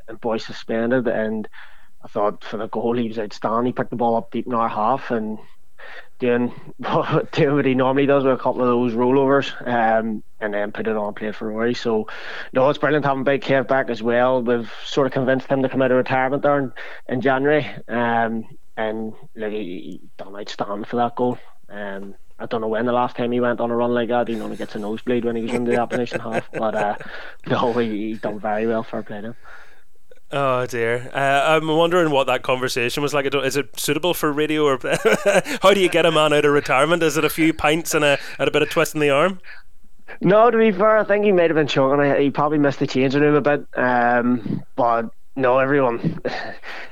and boy suspended. And I thought for the goal he was outstanding. He picked the ball up deep in our half and doing doing what he normally does with a couple of those rollovers, um, and then put it on play for Rory. So no, it's brilliant having Big Kev back as well. We've sort of convinced him to come out of retirement there in, in January, um, and like he, he done outstanding for that goal. Um, I don't know when the last time he went on a run like that. He normally gets a nosebleed when he was in the opposition half, but uh, no, he, he done very well for playing him. Oh dear, uh, I'm wondering what that conversation was like. Is it suitable for radio, or how do you get a man out of retirement? Is it a few pints and a, and a bit of twist in the arm? No, to be fair, I think he might have been choking. He probably missed the changing room a bit, um, but no, everyone.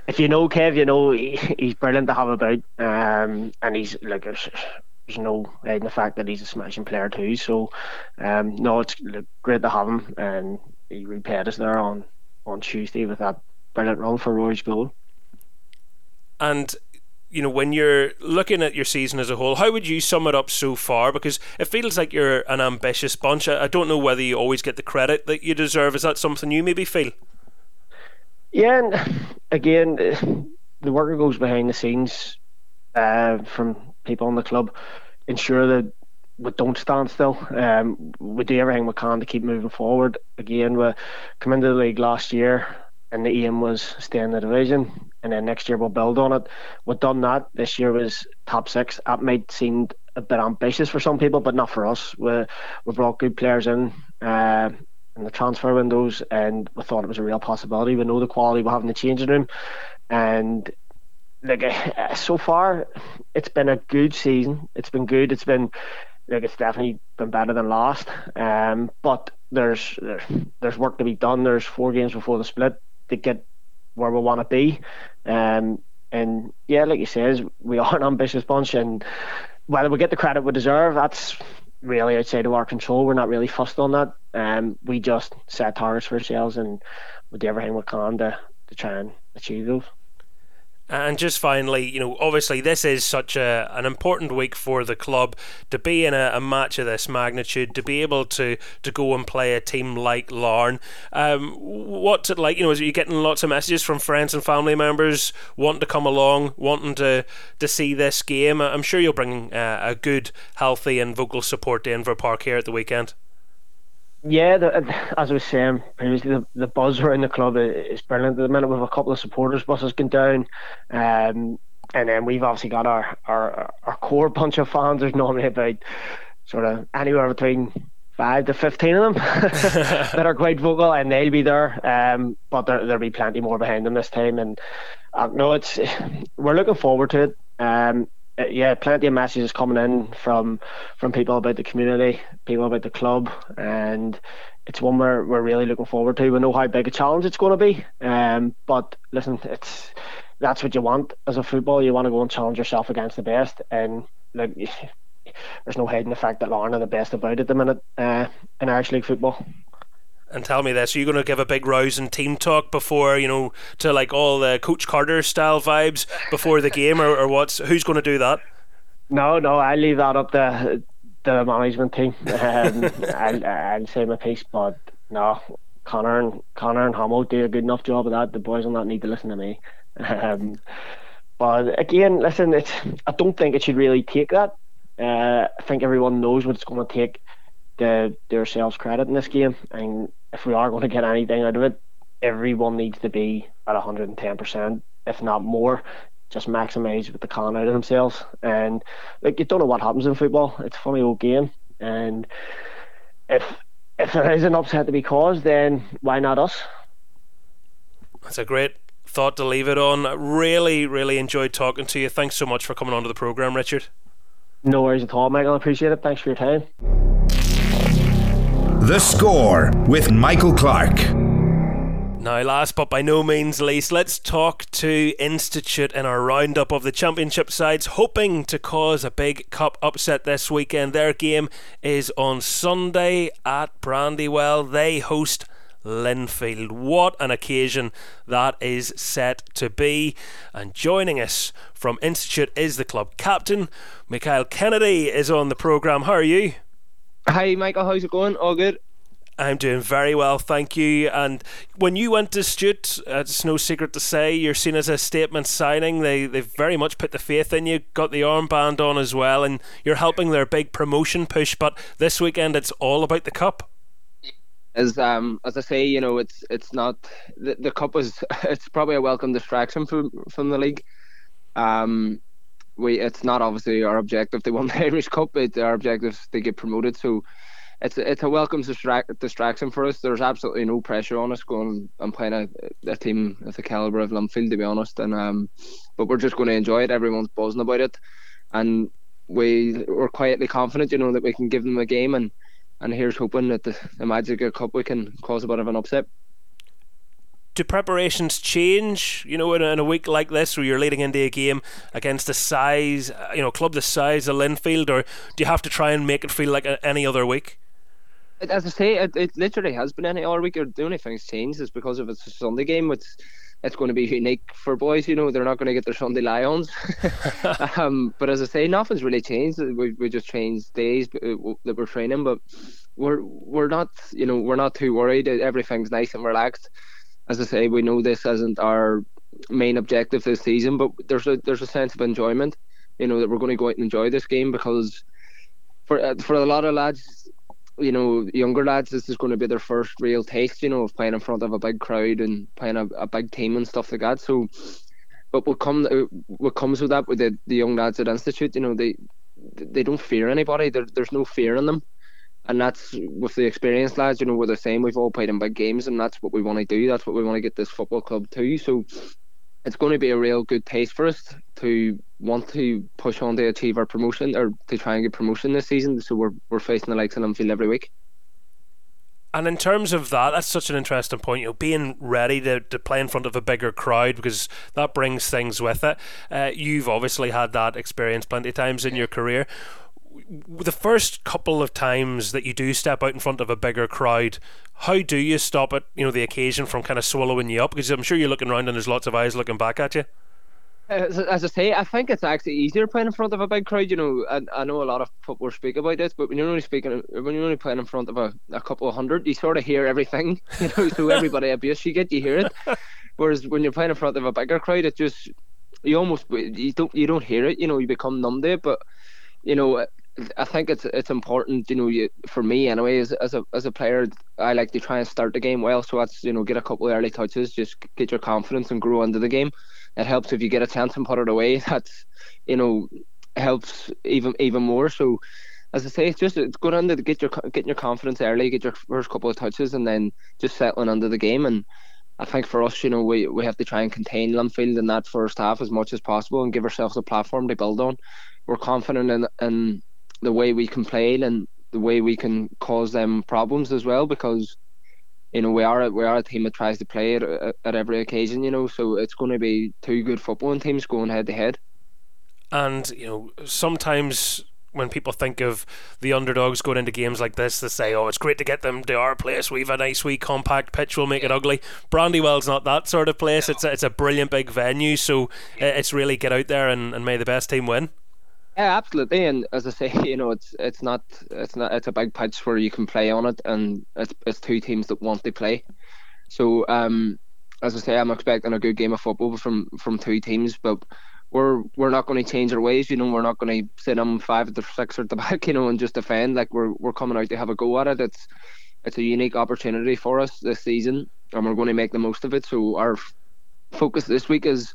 If you know Kev, you know he, he's brilliant to have about, um, and he's like there's no hiding the fact that he's a smashing player too. So, um, no, it's great to have him, and he repaid us there on on Tuesday with that brilliant run for Rory's goal. And you know, when you're looking at your season as a whole, how would you sum it up so far? Because it feels like you're an ambitious bunch. I, I don't know whether you always get the credit that you deserve. Is that something you maybe feel? Yeah, and again, the work that goes behind the scenes uh, from people in the club ensure that we don't stand still. Um, we do everything we can to keep moving forward. Again, we come into the league last year, and the aim was stay in the division, and then next year we'll build on it. We've done that. This year was top six. That might seem a bit ambitious for some people, but not for us. We we brought good players in. Uh, in the transfer windows, and we thought it was a real possibility. We know the quality we have in the changing room, and like so far, it's been a good season. It's been good. It's been like it's definitely been better than last. Um, but there's there's work to be done. There's four games before the split to get where we want to be. Um, and yeah, like you says, we are an ambitious bunch, and whether we get the credit we deserve, that's really outside of our control. We're not really fussed on that. Um, we just set targets for ourselves, and we do everything we can to to try and achieve those. And just finally, you know, obviously this is such a an important week for the club to be in a, a match of this magnitude, to be able to to go and play a team like Larne. Um, what's it like? You know, are you getting lots of messages from friends and family members wanting to come along, wanting to to see this game? I'm sure you'll bring uh, a good, healthy, and vocal support to Inver Park here at the weekend. Yeah, the, as I was saying previously, the, the buzz around the club is brilliant at the minute. With a couple of supporters buses going down, um, and then we've obviously got our, our our core bunch of fans. There's normally about sort of anywhere between five to fifteen of them that are quite vocal, and they'll be there. Um, but there, there'll be plenty more behind them this time, and uh, no, it's we're looking forward to it. Um, yeah, plenty of messages coming in from from people about the community, people about the club, and it's one we're we're really looking forward to. We know how big a challenge it's going to be, um, but listen, it's that's what you want as a football. You want to go and challenge yourself against the best, and like there's no hiding the fact that Larne are the best about it at the minute uh, in Irish League football. And tell me this: Are you going to give a big rousing team talk before you know to like all the Coach Carter style vibes before the game, or, or what's who's going to do that? No, no, I leave that up to the management team. Um, I'll, I'll say my piece, but no, Connor and Connor and Hamo do a good enough job of that. The boys will not need to listen to me. Um, but again, listen, it's I don't think it should really take that. Uh, I think everyone knows what it's going to take to do ourselves credit in this game. And if we are going to get anything out of it, everyone needs to be at 110%, if not more. Just maximise with the con out of themselves. And like you don't know what happens in football. It's a funny old game. And if if there is an upset to be caused, then why not us? That's a great thought to leave it on. Really, really enjoyed talking to you. Thanks so much for coming onto the programme, Richard. No worries at all, Michael. I appreciate it. Thanks for your time. The Score with Michael Clark. Now, last but by no means least, let's talk to Institute in our roundup of the championship sides, hoping to cause a big cup upset this weekend. Their game is on Sunday at Brandywell. They host Linfield. What an occasion that is set to be. And joining us from Institute is the club captain. Mikhail Kennedy is on the programme. How are you? Hi, Michael. How's it going? All good. I'm doing very well, thank you. And when you went to Stute, uh, it's no secret to say you're seen as a statement signing. They they've very much put the faith in you, got the armband on as well, and you're helping their big promotion push. But this weekend, it's all about the cup. As um as I say, you know, it's it's not the, the cup is it's probably a welcome distraction from from the league. Um, we it's not obviously our objective They win the Irish Cup. It's our objective to get promoted. So it's it's a welcome distract, distraction for us. There's absolutely no pressure on us going and playing a, a team of the caliber of Linfield, to be honest. And um, but we're just going to enjoy it. Everyone's buzzing about it, and we we're quietly confident, you know, that we can give them a game. And and here's hoping that the, the Magic Cup we can cause a bit of an upset do preparations change? You know, in a, in a, week like this, where you're leading into a game against a size, you know, club the size of Linfield, or do you have to try and make it feel like a, any other week? As I say, it, it literally has been any other week. The only thing that's changed is because of it's a Sunday game. It's it's going to be unique for boys. You know, they're not going to get their Sunday lions. um, but as I say, nothing's really changed. We, we just changed days uh, that we're training, but we're we're not you know we're not too worried. Everything's nice and relaxed. As I say, we know this isn't our main objective this season, but there's a there's a sense of enjoyment. You know that we're going to go out and enjoy this game because for uh, for a lot of lads, you know, younger lads, this is going to be their first real taste, you know, of playing in front of a big crowd and playing a, a big team and stuff like that. So, but what come uh, what comes with that with the, the young lads at Institute, you know, they they don't fear anybody. There, there's no fear in them and that's with the experienced lads. You know, we're the same. We've all played in big games, and that's what we want to do. That's what we want to get this football club to. So it's going to be a real good taste for us to want to push on to achieve our promotion or to try and get promotion this season. So we're we're facing the likes of Linfield every week. And in terms of that, that's such an interesting point. You know, being ready to, to play in front of a bigger crowd because that brings things with it. Uh, you've obviously had that experience plenty of times in your career the first couple of times that you do step out in front of a bigger crowd, how do you stop it? You know, the occasion from kind of swallowing you up because I'm sure you're looking around and there's lots of eyes looking back at you. As, I say, I think it's actually easier playing in front of a big crowd. You know, I, I know a lot of people speak about this, but when you're only speaking, when you're only playing in front of a, a couple of hundred, you sort of hear everything. You know, so everybody abuse you get, you hear it. Whereas when you're playing in front of a bigger crowd, it just you almost you don't you don't hear it. You know, you become numb to it. But you know, I think it's it's important, you know, you, for me anyway, as, as a as a player, I like to try and start the game well. So that's you know, get a couple of early touches, just get your confidence and grow into the game. It helps if you get a chance and put it away. That's you know helps even even more. So as I say, it's just it's going under to get your getting your confidence early, get your first couple of touches, and then just settling under the game. And I think for us, you know, we we have to try and contain Linfield in that first half as much as possible and give ourselves a platform to build on. We're confident in in the way we can play and the way we can cause them problems as well because you know we are we are a team that tries to play at, at every occasion you know so it's going to be two good footballing teams going head to head and you know sometimes when people think of the underdogs going into games like this, they say, "Oh, it's great to get them to our place. We've a nice, wee, compact pitch. We'll make it ugly." Brandywell's not that sort of place. It's a, it's a brilliant big venue, so it's really get out there and, and may the best team win. Yeah, absolutely. And as I say, you know, it's it's not it's not it's a big pitch where you can play on it, and it's it's two teams that want to play. So, um, as I say, I'm expecting a good game of football from from two teams, but we're we're not going to change our ways. You know, we're not going to sit them five at the six at the back, you know, and just defend. Like we're we're coming out to have a go at it. It's it's a unique opportunity for us this season, and we're going to make the most of it. So our focus this week is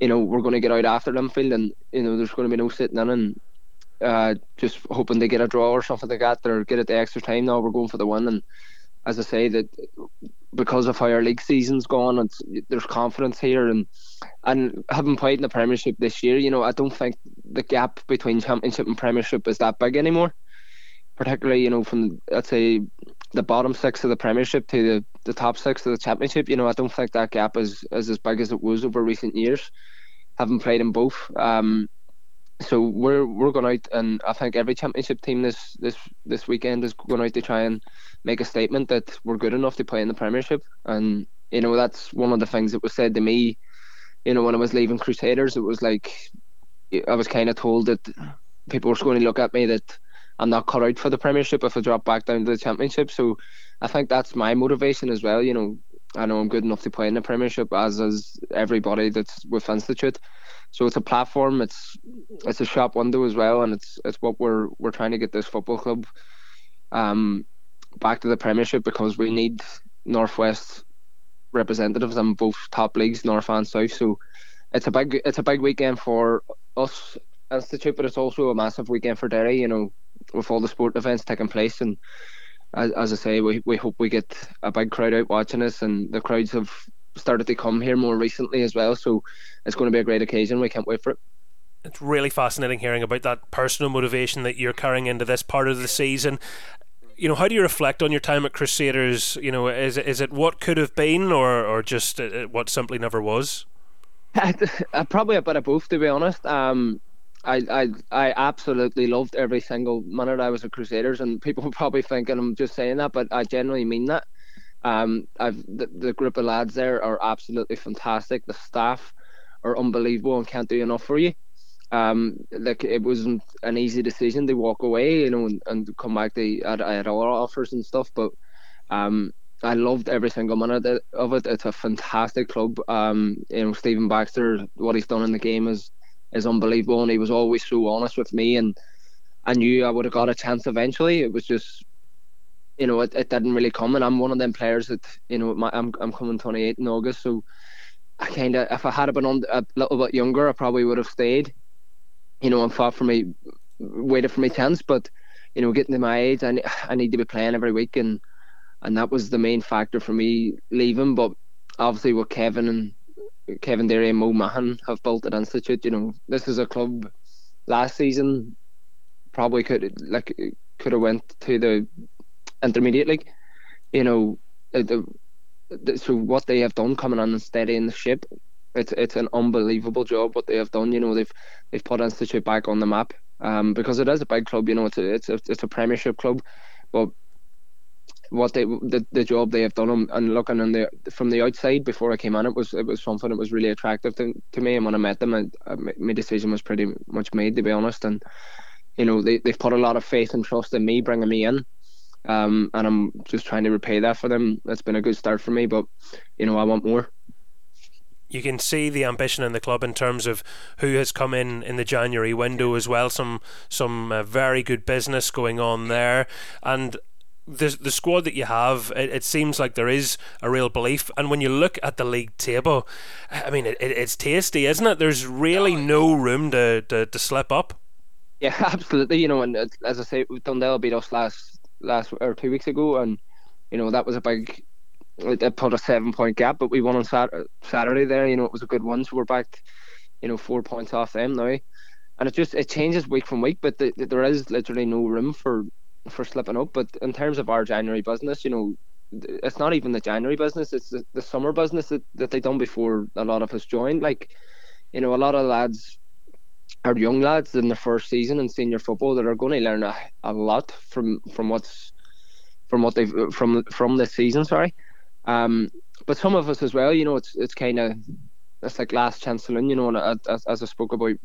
you know, we're going to get out after Linfield and, you know, there's going to be no sitting in and uh, just hoping to get a draw or something like that or get it the extra time. Now we're going for the win. And as I say, that because of how our league season's gone, it's, there's confidence here. And and having played in the Premiership this year, you know, I don't think the gap between Championship and Premiership is that big anymore. Particularly, you know, from let's say the bottom six of the Premiership to the, the top six of the Championship, you know, I don't think that gap is, is as big as it was over recent years, having played in both. Um, so we're we're going out, and I think every Championship team this this this weekend is going out to try and make a statement that we're good enough to play in the Premiership, and you know that's one of the things that was said to me. You know, when I was leaving Crusaders, it was like I was kind of told that people were going to look at me that I'm not cut out for the Premiership if I drop back down to the Championship. So I think that's my motivation as well. You know, I know I'm good enough to play in the Premiership, as is everybody that's with Institute. So it's a platform. It's it's a shop window as well, and it's it's what we're we're trying to get this football club um back to the Premiership because we need Northwest representatives in both top leagues, North and South. So it's a big it's a big weekend for us Institute, but it's also a massive weekend for Derry. You know, with all the sport events taking place. And as, as I say, we, we hope we get a big crowd out watching us, and the crowds have started to come here more recently as well. So it's going to be a great occasion. We can't wait for it. It's really fascinating hearing about that personal motivation that you're carrying into this part of the season. You know, how do you reflect on your time at Crusaders? You know, is it, is it what could have been, or or just uh, what simply never was? Probably a bit of both, to be honest. Um, I, I I absolutely loved every single minute I was at Crusaders, and people were probably thinking I'm just saying that, but I genuinely mean that. Um, I've the, the group of lads there are absolutely fantastic. The staff are unbelievable and can't do enough for you. Um, like it wasn't an easy decision to walk away, you know, and, and come back. To, I, I had other offers and stuff, but um, I loved every single minute of it. It's a fantastic club. Um, you know, Stephen Baxter, what he's done in the game is is unbelievable, and he was always so honest with me, and I knew I would have got a chance eventually. It was just, you know, it, it didn't really come, and I'm one of them players that, you know, my, I'm I'm coming 28 in August, so I kind of, if I had been on a little bit younger, I probably would have stayed, you know, and fought for me, waited for my chance, but you know, getting to my age, I, I need to be playing every week, and and that was the main factor for me leaving. But obviously, with Kevin and Kevin Deery and Mo Mahan have built at Institute, you know, this is a club last season probably could like could have went to the intermediate league. You know, the, the, so what they have done coming on and steadying the ship, it's it's an unbelievable job what they have done. You know, they've they've put Institute back on the map. Um, because it is a big club. You know, it's a it's a, it's a Premiership club, but what they the, the job they have done and looking on the from the outside before I came on it was it was something that was really attractive to, to me and when I met them I, I, my decision was pretty much made to be honest and you know they, they've put a lot of faith and trust in me bringing me in um, and I'm just trying to repay that for them. That's been a good start for me but you know I want more. You can see the ambition in the club in terms of who has come in in the January window as well. Some some uh, very good business going on there, and the the squad that you have, it, it, seems like there is a real belief. And when you look at the league table, I mean, it, it's tasty, isn't it? There's really no room to, to, to slip up. Yeah, absolutely. You know, and uh, as I say, Dundee beat us last last or two weeks ago, and you know that was a big. It put a seven point gap, but we won on Saturday there. You know, it was a good one, so we're back. You know, four points off them now, and it just it changes week from week. But the, the, there is literally no room for for slipping up. But in terms of our January business, you know, it's not even the January business; it's the, the summer business that, that they done before a lot of us joined. Like, you know, a lot of lads are young lads in their first season in senior football that are going to learn a, a lot from from what's from what they've from from this season. Sorry, um, but some of us as well. You know, it's it's kind of it's like last chance saloon. You know, and as, as I spoke about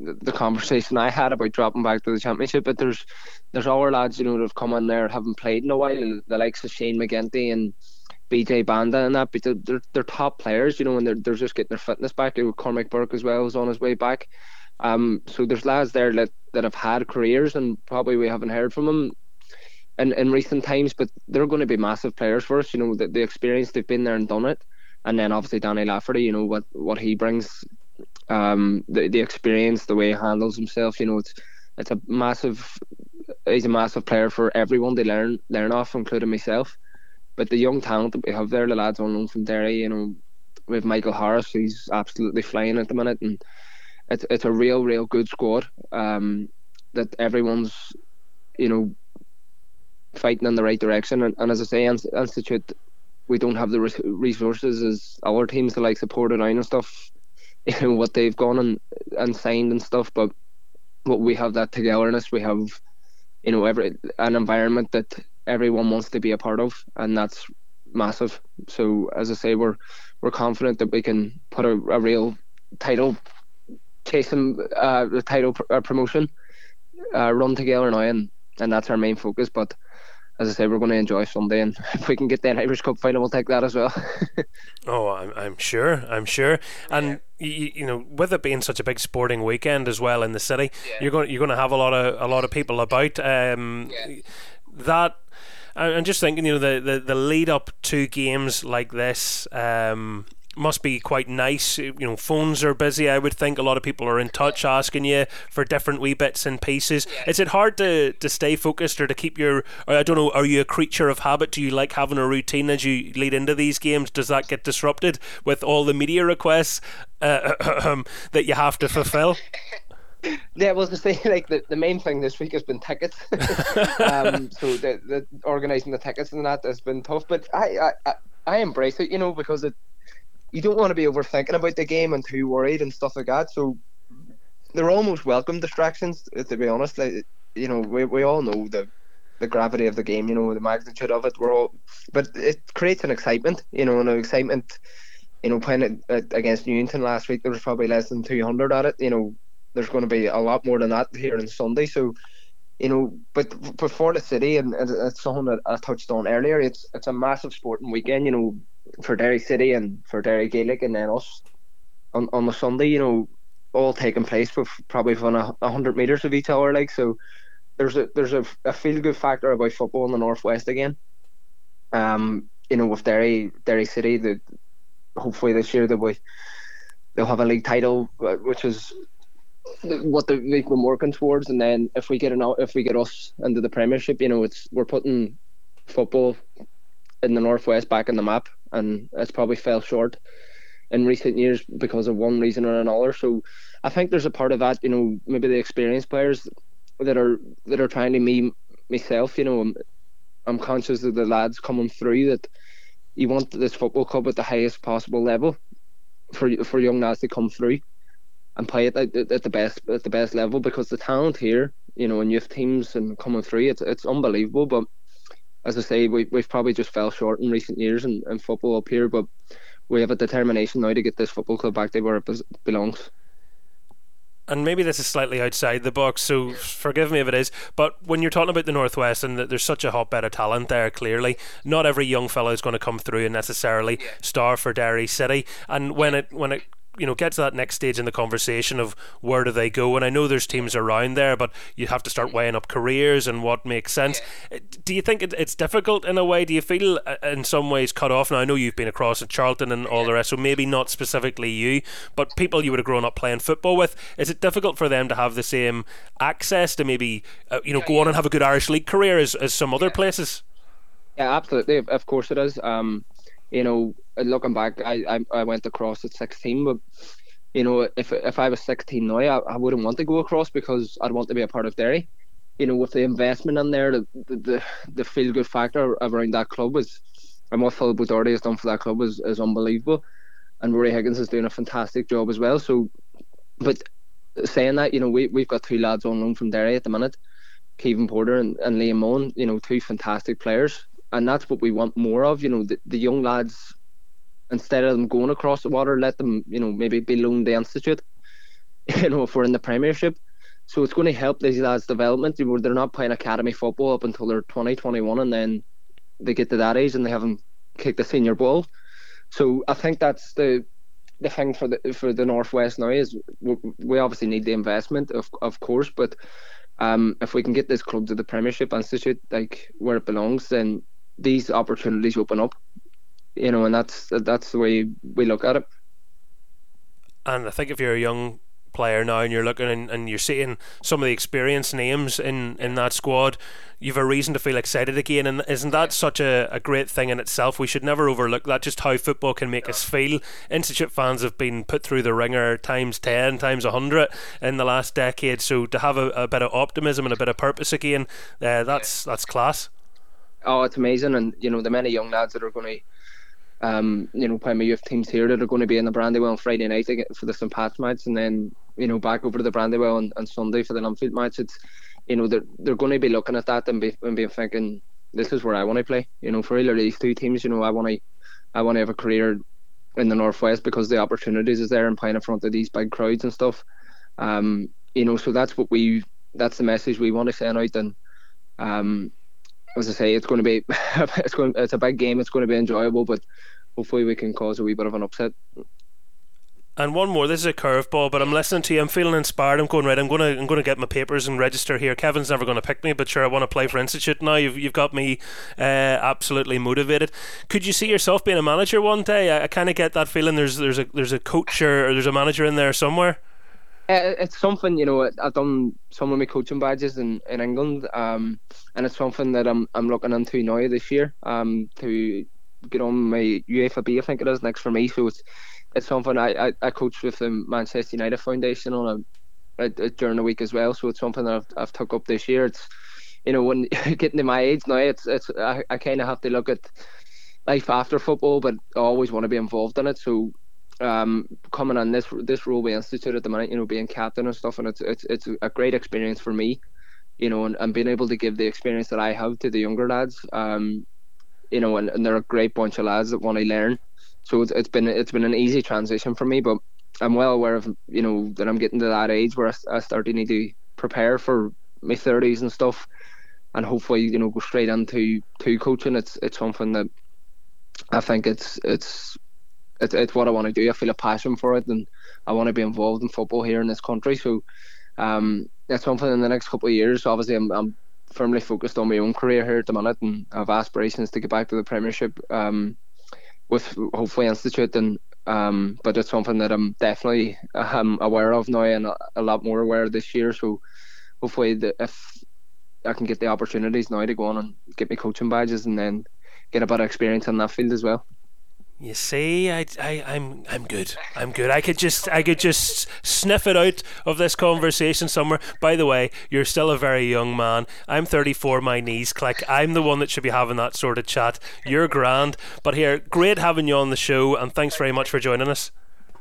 the, conversation I had about dropping back to the championship. But there's there's other lads, you know, that have come in there haven't played in a while, and the likes of Shane McGinty and BJ Banda and that, but they're, they're top players, you know, and they're, they're just getting their fitness back. You know, Cormac Burke as well is on his way back. Um, so there's lads there that, that have had careers and probably we haven't heard from them in, in recent times, but they're going to be massive players for us. You know, the, the experience they've been there and done it. And then obviously Danny Lafferty, you know, what, what he brings um, the the experience, the way he handles himself. You know, it's it's a massive. He's a massive player for everyone to learn learn off, including myself. But the young talent that we have there, the lads on loan from Derry, you know, with Michael Harris, he's absolutely flying at the minute, and it's it's a real, real good squad. Um, that everyone's, you know, fighting in the right direction. And, and as I say, Institute, we don't have the resources as our teams to like support it and stuff what they've gone and and signed and stuff. But but we have that togetherness. We have you know every an environment that everyone wants to be a part of, and that's massive. So as I say, we're we're confident that we can put a, a real title chasing uh, the title pr- uh, promotion uh, run together now, and and that's our main focus. But as I say, we're going to enjoy Sunday, and if we can get that Irish Cup final, we'll take that as well. oh, I'm, I'm sure, I'm sure, and yeah. you, you know, with it being such a big sporting weekend as well in the city, yeah. you're going you're going to have a lot of a lot of people about. Um, yeah. That I'm just thinking, you know, the, the, the lead up to games like this. Um, must be quite nice. You know, phones are busy. I would think a lot of people are in touch, asking you for different wee bits and pieces. Is it hard to, to stay focused or to keep your? I don't know. Are you a creature of habit? Do you like having a routine as you lead into these games? Does that get disrupted with all the media requests uh, that you have to fulfil? Yeah, well, to say like the, the main thing this week has been tickets. um, so the, the organising the tickets and that has been tough, but I, I I embrace it, you know, because it you don't want to be overthinking about the game and too worried and stuff like that. So they're almost welcome distractions, uh, to be honest. Like you know, we we all know the the gravity of the game, you know, the magnitude of it. We're all, but it creates an excitement, you know, an excitement. You know, playing it against Newington last week, there was probably less than 200 at it. You know, there's going to be a lot more than that here on Sunday. So, you know, but for the city, and it's something that I touched on earlier. It's it's a massive sporting weekend. You know, for Derry City and for Derry Gaelic, and then us on on the Sunday. You know, all taking place with probably within a, hundred meters of each other. Like so, there's a there's a, a feel good factor about football in the northwest again. Um, you know, with Derry Derry City, the hopefully this year they'll they'll have a league title, uh, which is what they've been working towards. And then if we get an if we get us into the Premiership, you know, it's we're putting football in the northwest back in the map, and it's probably fell short in recent years because of one reason or another. So I think there's a part of that, you know, maybe the experienced players that are that are trying to me myself, you know, I'm, I'm conscious of the lads coming through that you want this football club at the highest possible level for for young lads to come through and play it at, at the best at the best level because the talent here, you know, in youth teams and coming through, it's it's unbelievable. But as I say, we we've probably just fell short in recent years in, in football up here. But we have a determination now to get this football club back to where it belongs. And maybe this is slightly outside the box, so forgive me if it is. But when you're talking about the Northwest and there's such a hotbed of talent there, clearly, not every young fellow is going to come through and necessarily star for Derry City. And when it when it you know get to that next stage in the conversation of where do they go? And I know there's teams around there but you have to start weighing up careers and what makes sense. Uh, do you think it's difficult in a way? Do you feel uh, in some ways cut off? Now I know you've been across at Charlton and all the rest so maybe not specifically you but people you would have grown up playing football with is it difficult for them to have the same access to maybe uh, you know go on and have a good Irish League career as, as some other places? Yeah absolutely. Of course it is. Um, you know looking back, I, I, I went across at 16, but you know, if if I was 16 now, I, I wouldn't want to go across because I'd want to be a part of Derry. You know, with the investment in there, the the, the feel good factor around that club is, and what Philip O'Doherty has done for that club is, is unbelievable. And Ruaidhrí Higgins is doing a fantastic job as well. So, but saying that, you know, we, we've got two lads on loan from Derry at the minute, Kevin Porter and, and Liam Mohan, you know, two fantastic players. And that's what we want more of. You know, the, the young lads instead of them going across the water, let them, you know, maybe be loaned the institute, you know, if we're in the Premiership. So it's going to help these lads' development. You know, they're not playing academy football up until they're 20, 21, and then they get to that age and they haven't kicked a senior ball. So I think that's the the thing for the for the northwest now is we, we obviously need the investment, of of course, but um, if we can get this club to the Premiership Institute, like where it belongs, then these opportunities open up you know, and that's that's the way we look at it. And I think if you're a young player now and you're looking and, and you're seeing some of the experienced names in, in that squad, you've a reason to feel excited again. And isn't that such a, a great thing in itself? We should never overlook that, just how football can make us feel. Institute fans have been put through the ringer times 10, times 100 in the last decade. So to have a, a bit of optimism and a bit of purpose again, uh, that's, that's class. Oh, it's amazing. And, you know, the many young lads that are going to um, you know, playing my youth teams here that are going to be in the Brandywell on Friday night for the St Pat's match, and then you know back over to the Brandywell on, on Sunday for the Linfield match. It's you know they're they're going to be looking at that and be and be thinking this is where I want to play. You know, for either these two teams, you know, I want to I want to have a career in the northwest because the opportunities is there and playing in front of these big crowds and stuff. Um, you know, so that's what we that's the message we want to send out and um as I say, it's going to be it's going it's a big game. It's going to be enjoyable, but hopefully we can cause a wee bit of an upset. And one more. This is a curveball, but I'm listening to you. I'm feeling inspired. I'm going right. I'm going to I'm going to get my papers and register here. Kevin's never going to pick me, but sure, I want to play for Institute now. You've you've got me uh, absolutely motivated. Could you see yourself being a manager one day? I, I kind of get that feeling. There's there's a there's a coach or, or there's a manager in there somewhere. It's something you know. I've done some of my coaching badges in, in England, um, and it's something that I'm I'm looking into now this year. Um, to get on my UEFA B, I think it is next for me. So it's it's something I I, I coach with the Manchester United Foundation on a, a, a, during the week as well. So it's something that I've I've took up this year. It's you know when getting to my age now, it's it's I, I kind of have to look at life after football, but I always want to be involved in it. So um, coming on this this role institute at the minute, you know, being captain and stuff, and it's it's it's a great experience for me, you know, and, and being able to give the experience that I have to the younger lads. Um, you know, and, and they're a great bunch of lads that want to learn. So it's, it's been it's been an easy transition for me, but I'm well aware of you know that I'm getting to that age where I, I start to need to prepare for my thirties and stuff, and hopefully you know go straight into to coaching. It's it's something that I think it's it's it's, it's what I want to do. I feel a passion for it, and I want to be involved in football here in this country. So um, that's something in the next couple of years. Obviously, I'm, I'm firmly focused on my own career here at the minute, and I have aspirations to get back to the Premiership um, with hopefully Institute. And um, but it's something that I'm definitely um, aware of now, and a, a lot more aware this year. So hopefully, the, if I can get the opportunities now to go on and get my coaching badges, and then get a bit of experience in that field as well. You see, I, I, I'm, I'm good. I'm good. I could just, I could just sniff it out of this conversation somewhere. By the way, you're still a very young man. I'm 34. My knees click. I'm the one that should be having that sort of chat. You're grand. But here, great having you on the show, and thanks very much for joining us.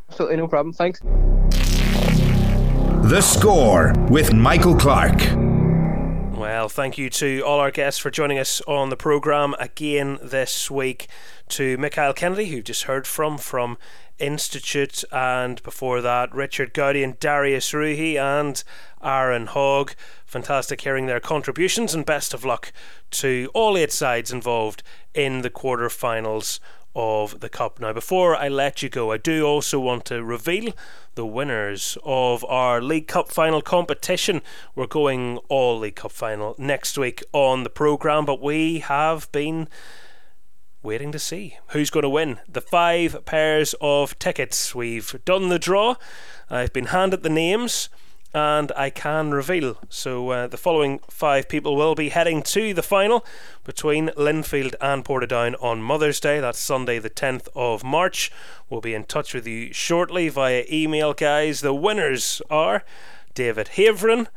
Absolutely no problem. Thanks. The score with Michael Clark. Well, thank you to all our guests for joining us on the programme again this week. To Mikhail Kennedy, who just heard from from Institute, and before that, Richard and Darius Roohi and Aaron Hogg. Fantastic hearing their contributions, and best of luck to all eight sides involved in the quarter-finals of the Cup. Now, before I let you go, I do also want to reveal the winners of our League Cup final competition. We're going all League Cup final next week on the programme, but we have been waiting to see who's going to win the five pairs of tickets. We've done the draw, I've been handed the names and I can reveal. So uh, the following five people will be heading to the final between Linfield and Portadown on Mother's Day. That's Sunday, the 10th of March. We'll be in touch with you shortly via email, guys. The winners are David Haverin,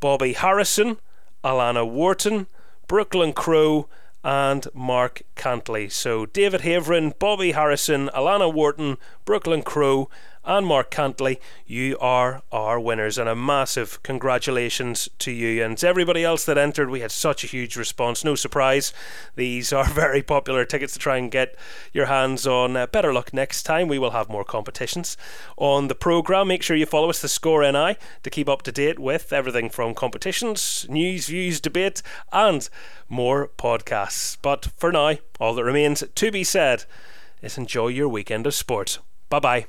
Bobby Harrison, Alana Wharton, Brooklyn Crow, and Mark Cantley. So David Haverin, Bobby Harrison, Alana Wharton, Brooklyn Crow, and Mark Cantley, you are our winners, and a massive congratulations to you and to everybody else that entered. We had such a huge response. No surprise, these are very popular tickets to try and get your hands on. Uh, better luck next time. We will have more competitions on the programme. Make sure you follow us, the Score NI, to keep up to date with everything from competitions, news, views, debate, and more podcasts. But for now, all that remains to be said is enjoy your weekend of sport. Bye bye.